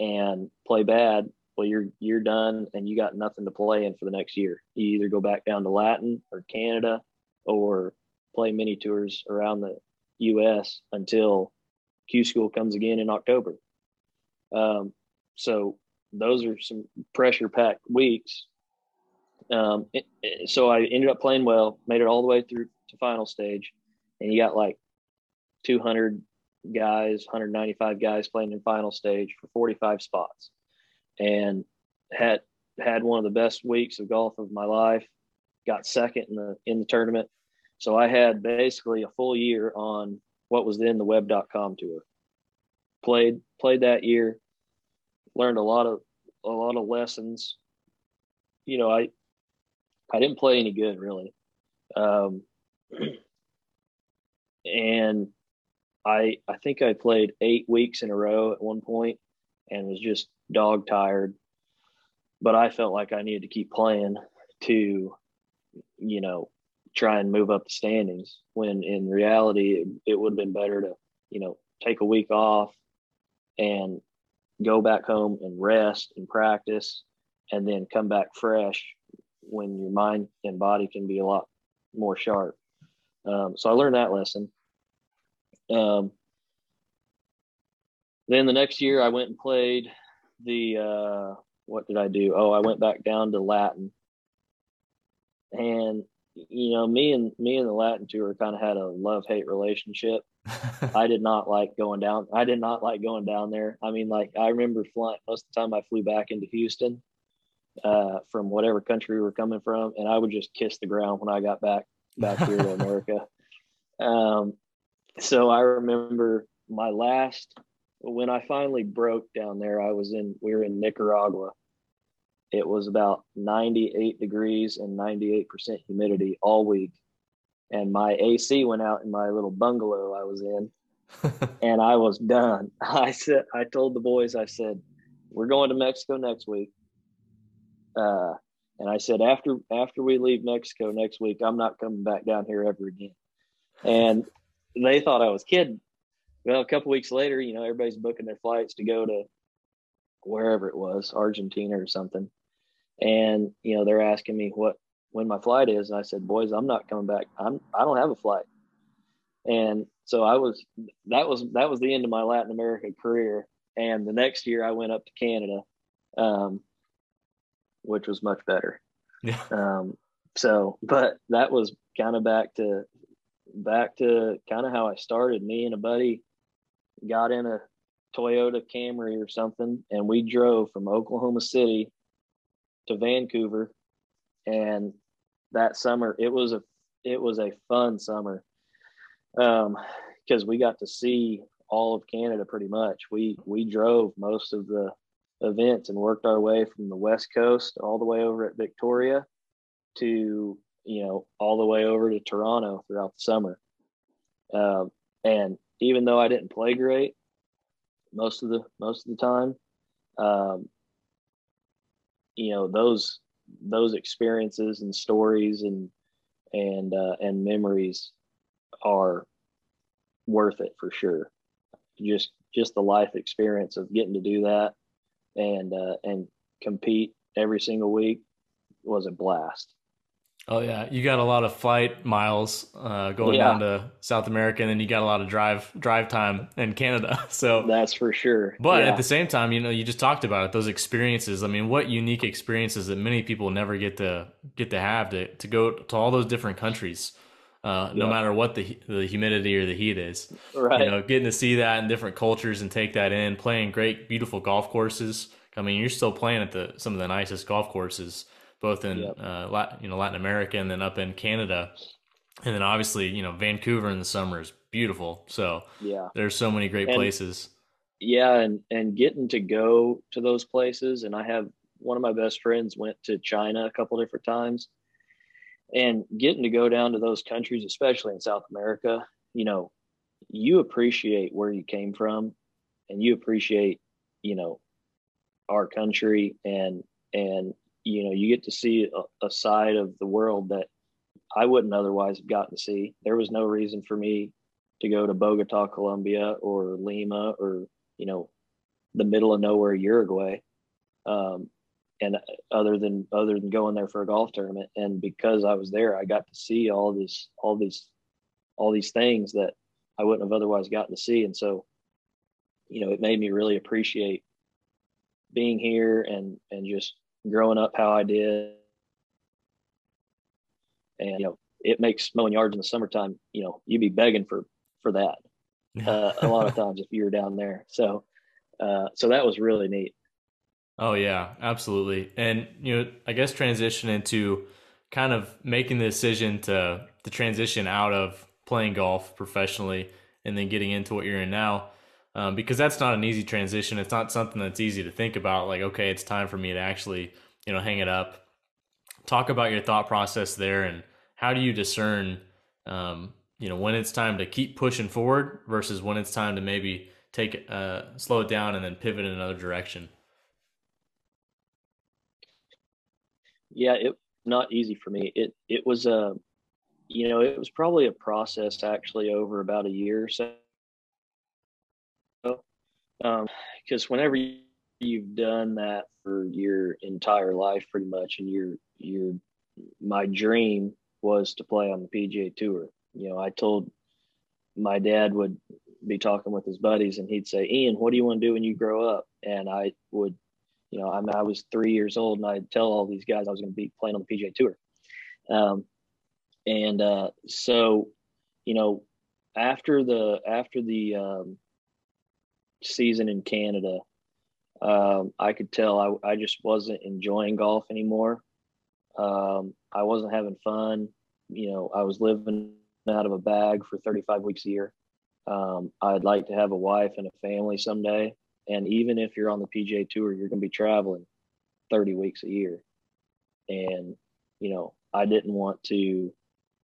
and play bad, well you're you're done and you got nothing to play in for the next year. You either go back down to Latin or Canada or play mini tours around the US until Q school comes again in October. Um, so those are some pressure packed weeks. Um, it, it, so I ended up playing well, made it all the way through to final stage, and you got like 200 guys, 195 guys playing in final stage for 45 spots, and had had one of the best weeks of golf of my life. Got second in the in the tournament, so I had basically a full year on what was then the Web.com tour. Played played that year, learned a lot of a lot of lessons. You know, I I didn't play any good really, um, and I I think I played eight weeks in a row at one point and was just dog tired. But I felt like I needed to keep playing to, you know, try and move up the standings. When in reality, it, it would have been better to, you know, take a week off and go back home and rest and practice, and then come back fresh when your mind and body can be a lot more sharp. Um, so I learned that lesson. Um, then the next year I went and played the uh, what did I do? Oh, I went back down to Latin, and you know me and me and the Latin tour kind of had a love hate relationship. I did not like going down. I did not like going down there. I mean, like I remember flying most of the time. I flew back into Houston uh, from whatever country we were coming from, and I would just kiss the ground when I got back back here to America. Um, so I remember my last when I finally broke down there. I was in we were in Nicaragua, it was about 98 degrees and 98% humidity all week. And my AC went out in my little bungalow I was in, and I was done. I said, I told the boys, I said, we're going to Mexico next week. Uh, and I said, after after we leave Mexico next week, I'm not coming back down here ever again. And they thought I was kidding. Well, a couple weeks later, you know, everybody's booking their flights to go to wherever it was, Argentina or something. And, you know, they're asking me what when my flight is. And I said, boys, I'm not coming back. I'm I don't have a flight. And so I was that was that was the end of my Latin America career. And the next year I went up to Canada, um, which was much better. Yeah. Um, so but that was kind of back to back to kind of how I started. Me and a buddy got in a Toyota Camry or something, and we drove from Oklahoma City to Vancouver. And that summer, it was a it was a fun summer Um because um, we got to see all of Canada pretty much. We we drove most of the events and worked our way from the west coast all the way over at Victoria to you know all the way over to Toronto throughout the summer. Um, and even though I didn't play great most of the most of the time, um, you know those those experiences and stories and and uh, and memories are worth it for sure. Just just the life experience of getting to do that and uh, and compete every single week was a blast. Oh yeah, you got a lot of flight miles uh, going yeah. down to South America, and then you got a lot of drive drive time in Canada. So that's for sure. But yeah. at the same time, you know, you just talked about it; those experiences. I mean, what unique experiences that many people never get to get to have to to go to all those different countries. Uh, yeah. No matter what the the humidity or the heat is, right? You know, getting to see that in different cultures and take that in, playing great, beautiful golf courses. I mean, you're still playing at the some of the nicest golf courses both in yep. uh, Latin, you know Latin America and then up in Canada, and then obviously you know Vancouver in the summer is beautiful. So yeah, there's so many great and, places. Yeah, and and getting to go to those places, and I have one of my best friends went to China a couple different times, and getting to go down to those countries, especially in South America, you know, you appreciate where you came from, and you appreciate you know our country and and you know you get to see a, a, side of the world that I wouldn't otherwise have gotten to see. There was no reason for me to go to Bogota, Colombia, or Lima, or you know, the middle of nowhere, Uruguay, um, and other than other than going there for a golf tournament. And because I was there, I got to see all this, all these, all these things that I wouldn't have otherwise gotten to see. And so, you know, it made me really appreciate being here and and just growing up how I did. And, you know, it makes mowing yards in the summertime, you know, you'd be begging for, for that uh, a lot of times if you were down there. So, uh, so that was really neat. Oh yeah, absolutely. And, you know, I guess transition into kind of making the decision to, to transition out of playing golf professionally and then getting into what you're in now um, because that's not an easy transition. It's not something that's easy to think about. Like, okay, it's time for me to actually, you know, hang it up. Talk about your thought process there, and how do you discern, um, you know, when it's time to keep pushing forward versus when it's time to maybe take uh, slow it down and then pivot in another direction. Yeah, it not easy for me. It it was a, uh, you know, it was probably a process actually over about a year or so because um, whenever you've done that for your entire life, pretty much, and your your my dream was to play on the PGA Tour. You know, I told my dad would be talking with his buddies, and he'd say, "Ian, what do you want to do when you grow up?" And I would, you know, I, mean, I was three years old, and I'd tell all these guys I was going to be playing on the PGA Tour. Um, and uh, so, you know, after the after the um, season in Canada, um, I could tell I, I just wasn't enjoying golf anymore. Um, I wasn't having fun. You know, I was living out of a bag for 35 weeks a year. Um, I'd like to have a wife and a family someday. And even if you're on the PGA Tour, you're going to be traveling. 30 weeks a year. And, you know, I didn't want to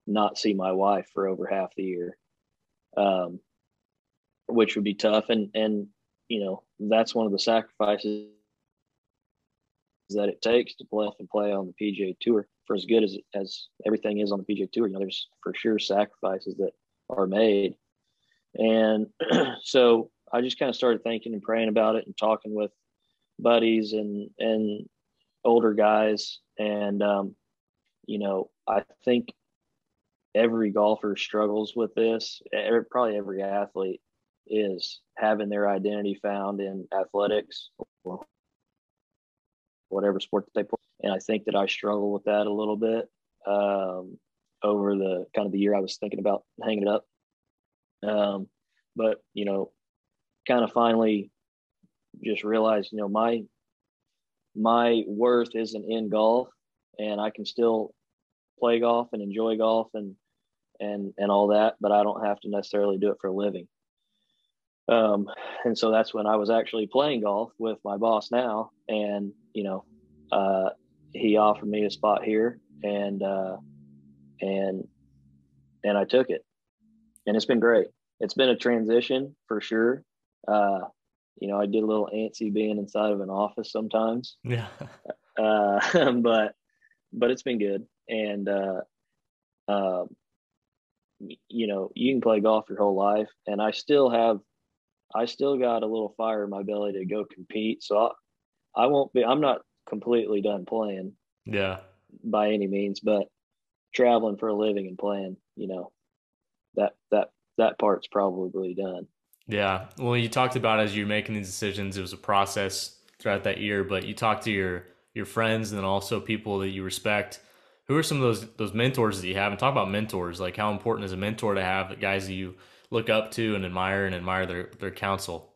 not see my wife for over half the year. Um, which would be tough. And, and, you know, that's one of the sacrifices that it takes to play and play on the PGA tour for as good as, as everything is on the PGA tour. You know, there's for sure sacrifices that are made. And so I just kind of started thinking and praying about it and talking with buddies and, and older guys. And, um, you know, I think every golfer struggles with this. Every, probably every athlete is having their identity found in athletics or whatever sport that they play. And I think that I struggle with that a little bit um, over the kind of the year I was thinking about hanging it up. Um, but you know, kind of finally just realized, you know, my my worth isn't in golf, and I can still play golf and enjoy golf and and and all that, but I don't have to necessarily do it for a living. Um, and so that's when I was actually playing golf with my boss now, and you know, uh, he offered me a spot here, and uh, and and I took it, and it's been great. It's been a transition for sure. Uh, you know, I get a little antsy being inside of an office sometimes. Yeah. uh, but but it's been good, and uh, uh, you know, you can play golf your whole life, and I still have I still got a little fire in my belly to go compete. So I, I won't be, I'm not completely done playing. Yeah. By any means, but traveling for a living and playing, you know, that, that, that part's probably done. Yeah. Well, you talked about as you're making these decisions, it was a process throughout that year, but you talked to your, your friends and then also people that you respect. Who are some of those, those mentors that you have? And talk about mentors, like how important is a mentor to have guys that you look up to and admire and admire their their counsel?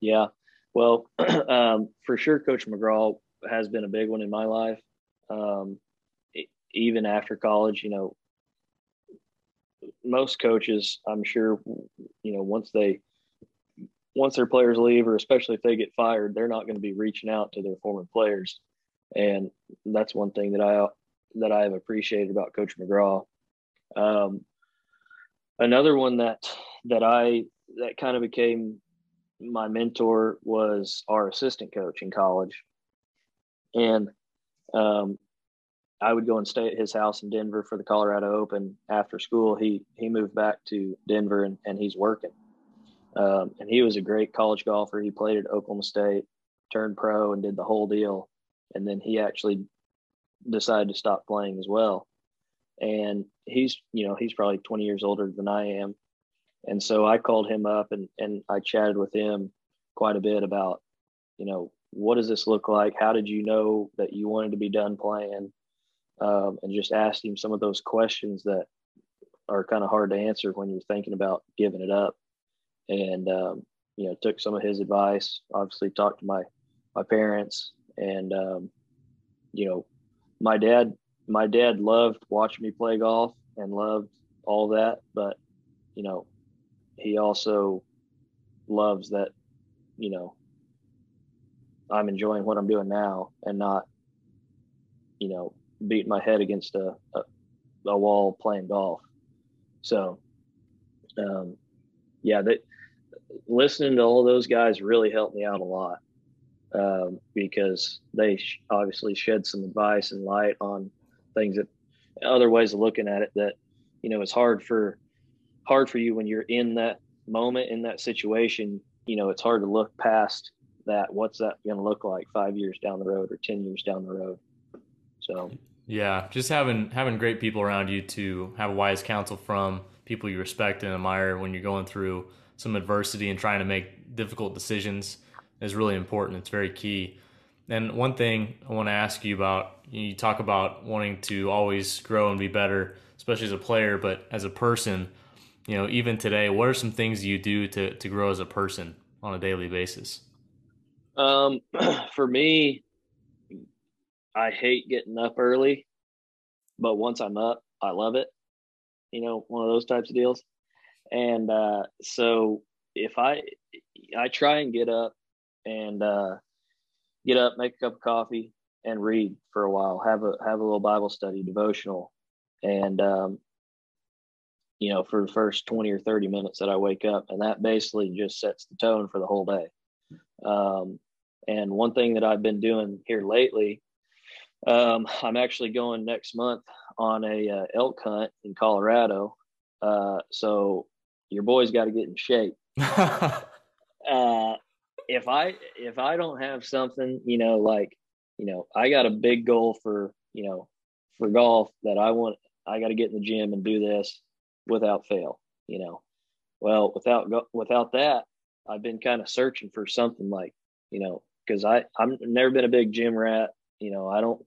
Yeah, well, um, for sure, Coach McGraw has been a big one in my life. Um, even after college, you know, most coaches, I'm sure, you know, once they once their players leave, or especially if they get fired, they're not going to be reaching out to their former players, and that's one thing that I that I have appreciated about Coach McGraw. Um, another one that that I that kind of became my mentor was our assistant coach in college, and um, I would go and stay at his house in Denver for the Colorado Open after school. He he moved back to Denver and, and he's working. Um, and he was a great college golfer. He played at Oklahoma State, turned pro, and did the whole deal. And then he actually decided to stop playing as well and he's you know he's probably 20 years older than i am. And so i called him up and and i chatted with him quite a bit about you know what does this look like? How did you know that you wanted to be done playing? Um, and just asked him some of those questions that are kind of hard to answer when you're thinking about giving it up. And um, you know took some of his advice obviously talked to my my parents and um, you know my dad my dad loved watching me play golf and loved all that, but you know, he also loves that, you know, I'm enjoying what I'm doing now and not, you know, beating my head against a, a, a wall playing golf. So, um, yeah, that listening to all those guys really helped me out a lot um, because they sh- obviously shed some advice and light on things that other ways of looking at it that you know it's hard for hard for you when you're in that moment in that situation you know it's hard to look past that what's that going to look like five years down the road or 10 years down the road. So. Yeah just having having great people around you to have wise counsel from people you respect and admire when you're going through some adversity and trying to make difficult decisions is really important. It's very key. And one thing I want to ask you about you talk about wanting to always grow and be better, especially as a player, but as a person, you know, even today, what are some things you do to, to grow as a person on a daily basis? Um, for me, I hate getting up early, but once I'm up, I love it. You know, one of those types of deals. And uh, so if I I try and get up and uh, get up, make a cup of coffee, and read for a while, have a have a little Bible study, devotional, and um, you know, for the first twenty or thirty minutes that I wake up, and that basically just sets the tone for the whole day. Um, and one thing that I've been doing here lately, um, I'm actually going next month on a uh, elk hunt in Colorado. Uh, so your boy's got to get in shape. uh, if I if I don't have something, you know, like you know, I got a big goal for you know for golf that I want. I got to get in the gym and do this without fail. You know, well without without that, I've been kind of searching for something like you know because I I'm never been a big gym rat. You know, I don't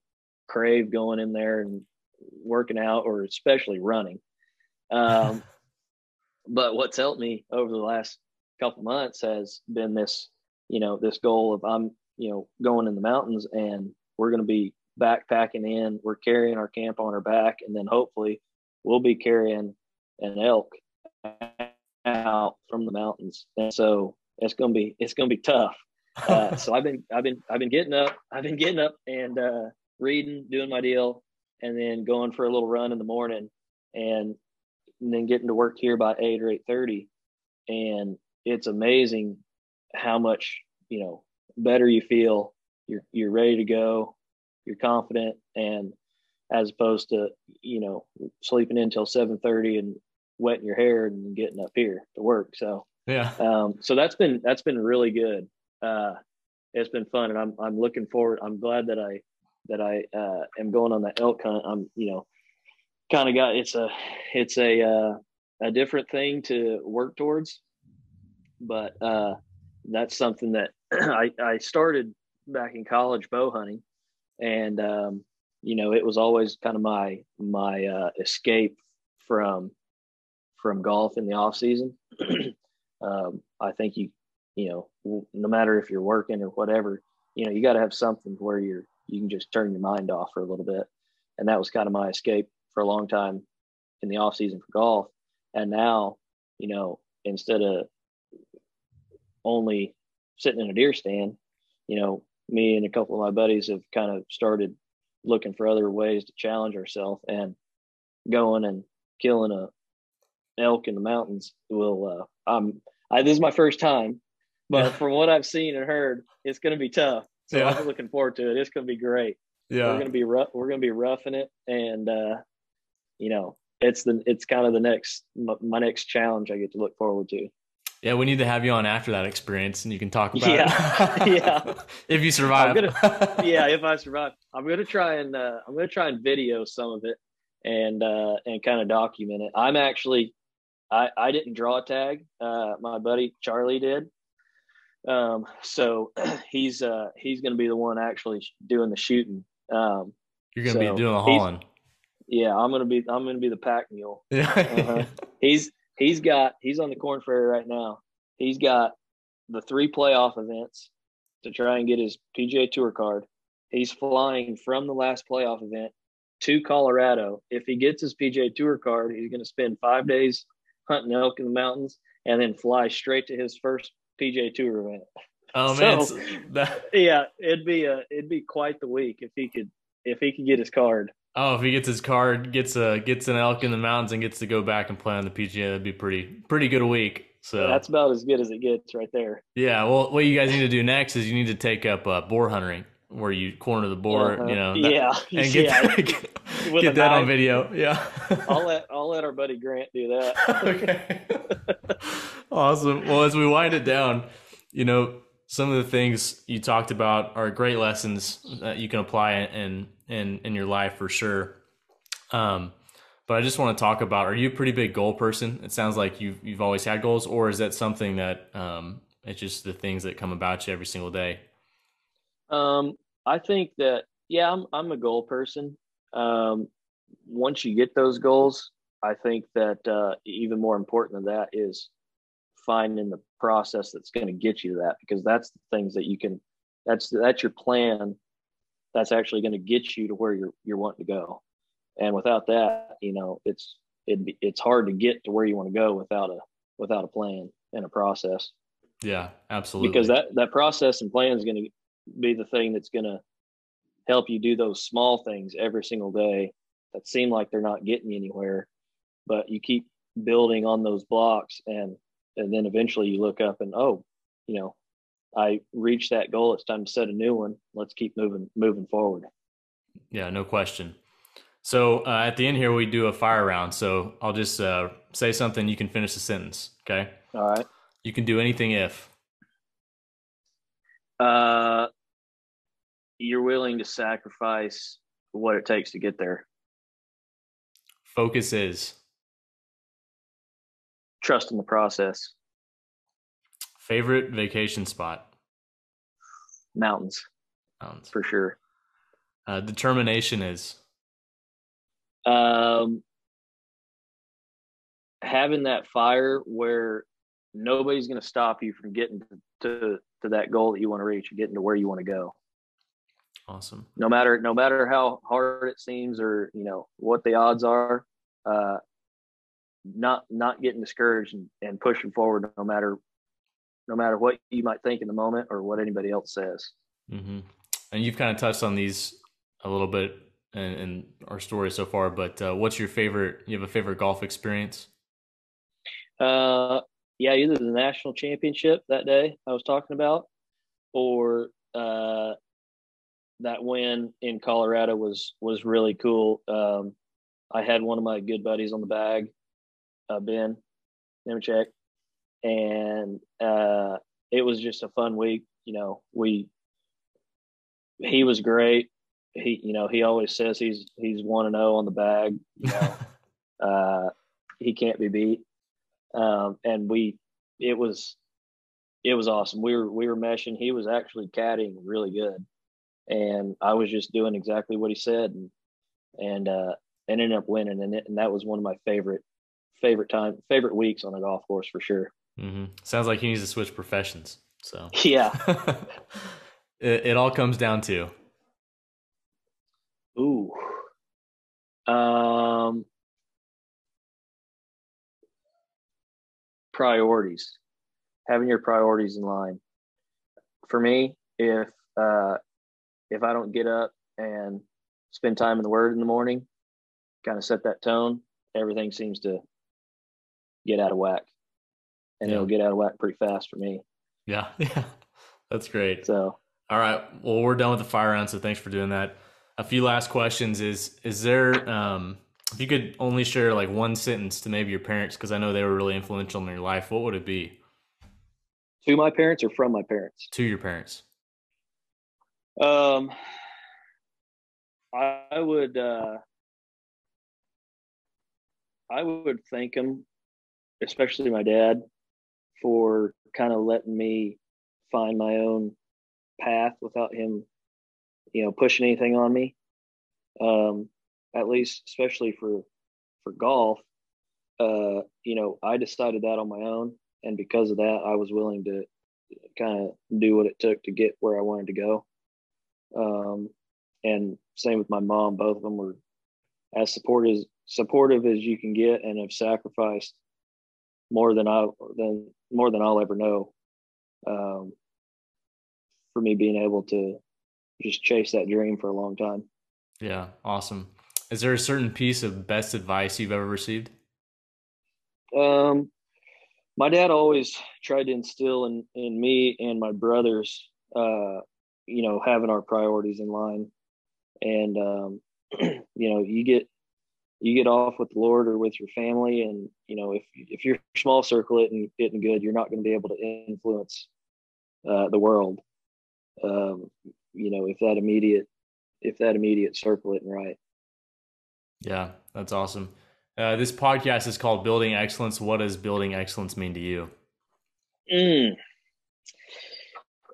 crave going in there and working out or especially running. Um, but what's helped me over the last couple months has been this, you know, this goal of I'm, you know, going in the mountains and we're going to be backpacking in. We're carrying our camp on our back, and then hopefully we'll be carrying an elk out from the mountains. And so it's going to be it's going to be tough. Uh, so I've been I've been I've been getting up I've been getting up and uh, reading, doing my deal, and then going for a little run in the morning, and, and then getting to work here by eight or eight thirty, and it's amazing how much you know better you feel. You're you're ready to go. You're confident, and as opposed to you know sleeping until seven thirty and wetting your hair and getting up here to work. So yeah, um, so that's been that's been really good. Uh, it's been fun, and I'm I'm looking forward. I'm glad that I that I uh, am going on the elk hunt. I'm, you know, kind of got it's a it's a uh, a different thing to work towards, but uh, that's something that I I started back in college bow hunting, and um, you know it was always kind of my my uh, escape from from golf in the off season. um, I think you you know no matter if you're working or whatever, you know you got to have something where you're you can just turn your mind off for a little bit. And that was kind of my escape for a long time in the off season for golf. And now, you know, instead of only sitting in a deer stand, you know, me and a couple of my buddies have kind of started looking for other ways to challenge ourselves and going and killing a elk in the mountains will uh I'm I this is my first time, but yeah. from what I've seen and heard, it's gonna be tough. So yeah. I'm looking forward to it. It's going to be great. Yeah, we're going to be rough. We're going to be roughing it, and uh, you know, it's the it's kind of the next my next challenge I get to look forward to. Yeah, we need to have you on after that experience, and you can talk about yeah. it. yeah, if you survive. Gonna, yeah, if I survive, I'm going to try and uh, I'm going to try and video some of it and uh, and kind of document it. I'm actually I I didn't draw a tag. Uh, my buddy Charlie did, um, so he's uh, he's going to be the one actually doing the shooting. Um, You're going to so be doing the hauling. Yeah, I'm going to be I'm going to be the pack mule. Yeah. uh-huh. He's he's got he's on the Korn Ferry right now. He's got the three playoff events to try and get his PGA Tour card. He's flying from the last playoff event to Colorado. If he gets his PGA Tour card, he's going to spend five days hunting elk in the mountains and then fly straight to his first PGA Tour event. Oh man, so, that... yeah, it'd be a it'd be quite the week if he could if he could get his card. Oh, if he gets his card, gets a gets an elk in the mountains, and gets to go back and play on the PGA, that'd be pretty pretty good a week. So yeah, that's about as good as it gets right there. Yeah. Well, what you guys need to do next is you need to take up uh, boar hunting, where you corner the boar, uh-huh. you know, that, yeah, and get yeah. that, get, get that on video. Yeah. I'll let I'll let our buddy Grant do that. okay. awesome. Well, as we wind it down you know, some of the things you talked about are great lessons that you can apply in in in your life for sure. Um, but I just want to talk about: Are you a pretty big goal person? It sounds like you've you've always had goals, or is that something that um, it's just the things that come about you every single day? Um, I think that yeah, I'm I'm a goal person. Um, once you get those goals, I think that uh, even more important than that is finding the process that's going to get you to that because that's the things that you can that's that's your plan that's actually going to get you to where you're you're wanting to go. And without that you know it's it it's hard to get to where you want to go without a without a plan and a process. Yeah absolutely. Because that that process and plan is going to be the thing that's going to help you do those small things every single day that seem like they're not getting you anywhere, but you keep building on those blocks and and then eventually you look up and oh, you know, I reached that goal. It's time to set a new one. Let's keep moving moving forward. Yeah, no question. So uh, at the end here, we do a fire round. So I'll just uh, say something. You can finish the sentence. Okay. All right. You can do anything if. Uh, you're willing to sacrifice what it takes to get there. Focus is. Trust in the process. Favorite vacation spot? Mountains. Mountains. For sure. Uh, determination is. Um, having that fire where nobody's going to stop you from getting to, to, that goal that you want to reach and getting to where you want to go. Awesome. No matter no matter how hard it seems or you know what the odds are, uh, not not getting discouraged and, and pushing forward no matter no matter what you might think in the moment or what anybody else says. Mm-hmm. And you've kind of touched on these a little bit in, in our story so far, but uh, what's your favorite? You have a favorite golf experience? Uh, yeah, either the national championship that day I was talking about, or uh, that win in Colorado was was really cool. Um, I had one of my good buddies on the bag, uh, Ben Nemechek, and uh, it was just a fun week. You know, we he was great. He, you know, he always says he's he's one and zero oh on the bag. You know, uh, he can't be beat. Um, and we, it was, it was awesome. We were we were meshing. He was actually caddying really good, and I was just doing exactly what he said, and and uh, ended up winning. And it, and that was one of my favorite favorite time favorite weeks on a golf course for sure. Mm-hmm. Sounds like he needs to switch professions. So yeah, it, it all comes down to. Ooh. Um, priorities. Having your priorities in line. For me, if uh, if I don't get up and spend time in the Word in the morning, kind of set that tone, everything seems to get out of whack and yeah. it'll get out of whack pretty fast for me. Yeah, yeah, that's great. So, all right, well, we're done with the fire round, so thanks for doing that. A few last questions: Is is there um, if you could only share like one sentence to maybe your parents, because I know they were really influential in your life, what would it be? To my parents or from my parents? To your parents. Um, I would uh, I would thank them, especially my dad, for kind of letting me find my own path without him, you know, pushing anything on me. Um, at least, especially for for golf, uh, you know, I decided that on my own, and because of that, I was willing to kind of do what it took to get where I wanted to go. Um, and same with my mom; both of them were as supportive supportive as you can get, and have sacrificed more than I than more than I'll ever know. Um, for me being able to just chase that dream for a long time. Yeah, awesome. Is there a certain piece of best advice you've ever received? Um, my dad always tried to instill in in me and my brothers, uh, you know, having our priorities in line, and um, you know, you get you get off with the Lord or with your family, and you know if if you're small circle it and getting good, you're not going to be able to influence uh, the world. Um, you know if that immediate if that immediate circle it and right. Yeah, that's awesome. Uh, this podcast is called Building Excellence. What does building excellence mean to you? Mm.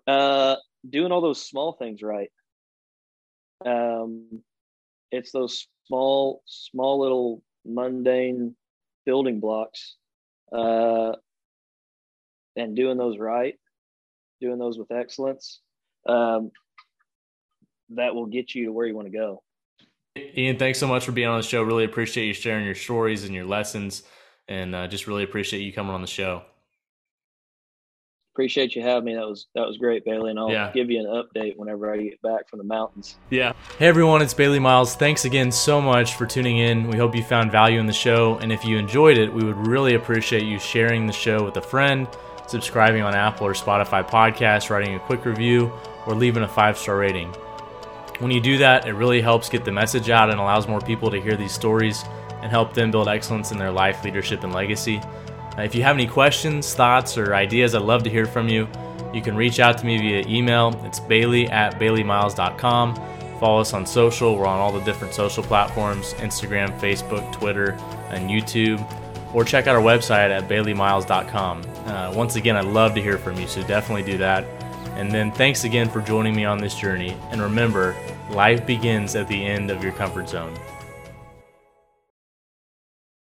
Uh, doing all those small things right. Um, it's those small, small little mundane building blocks, uh, and doing those right, doing those with excellence, um, that will get you to where you want to go. Ian, thanks so much for being on the show. Really appreciate you sharing your stories and your lessons, and uh, just really appreciate you coming on the show. Appreciate you having me. That was that was great, Bailey, and I'll Yeah. give you an update whenever I get back from the mountains. Yeah. Hey everyone, it's Bailey Miles. Thanks again so much for tuning in. We hope you found value in the show, and if you enjoyed it, we would really appreciate you sharing the show with a friend, subscribing on Apple or Spotify podcasts, writing a quick review, or leaving a five star rating. When you do that, it really helps get the message out and allows more people to hear these stories and help them build excellence in their life, leadership, and legacy. Uh, if you have any questions, thoughts, or ideas, I'd love to hear from you. You can reach out to me via email. It's bailey at baileymiles.com. Follow us on social. We're on all the different social platforms Instagram, Facebook, Twitter, and YouTube. Or check out our website at baileymiles.com. Uh, once again, I'd love to hear from you, so definitely do that. And then thanks again for joining me on this journey. And remember, life begins at the end of your comfort zone.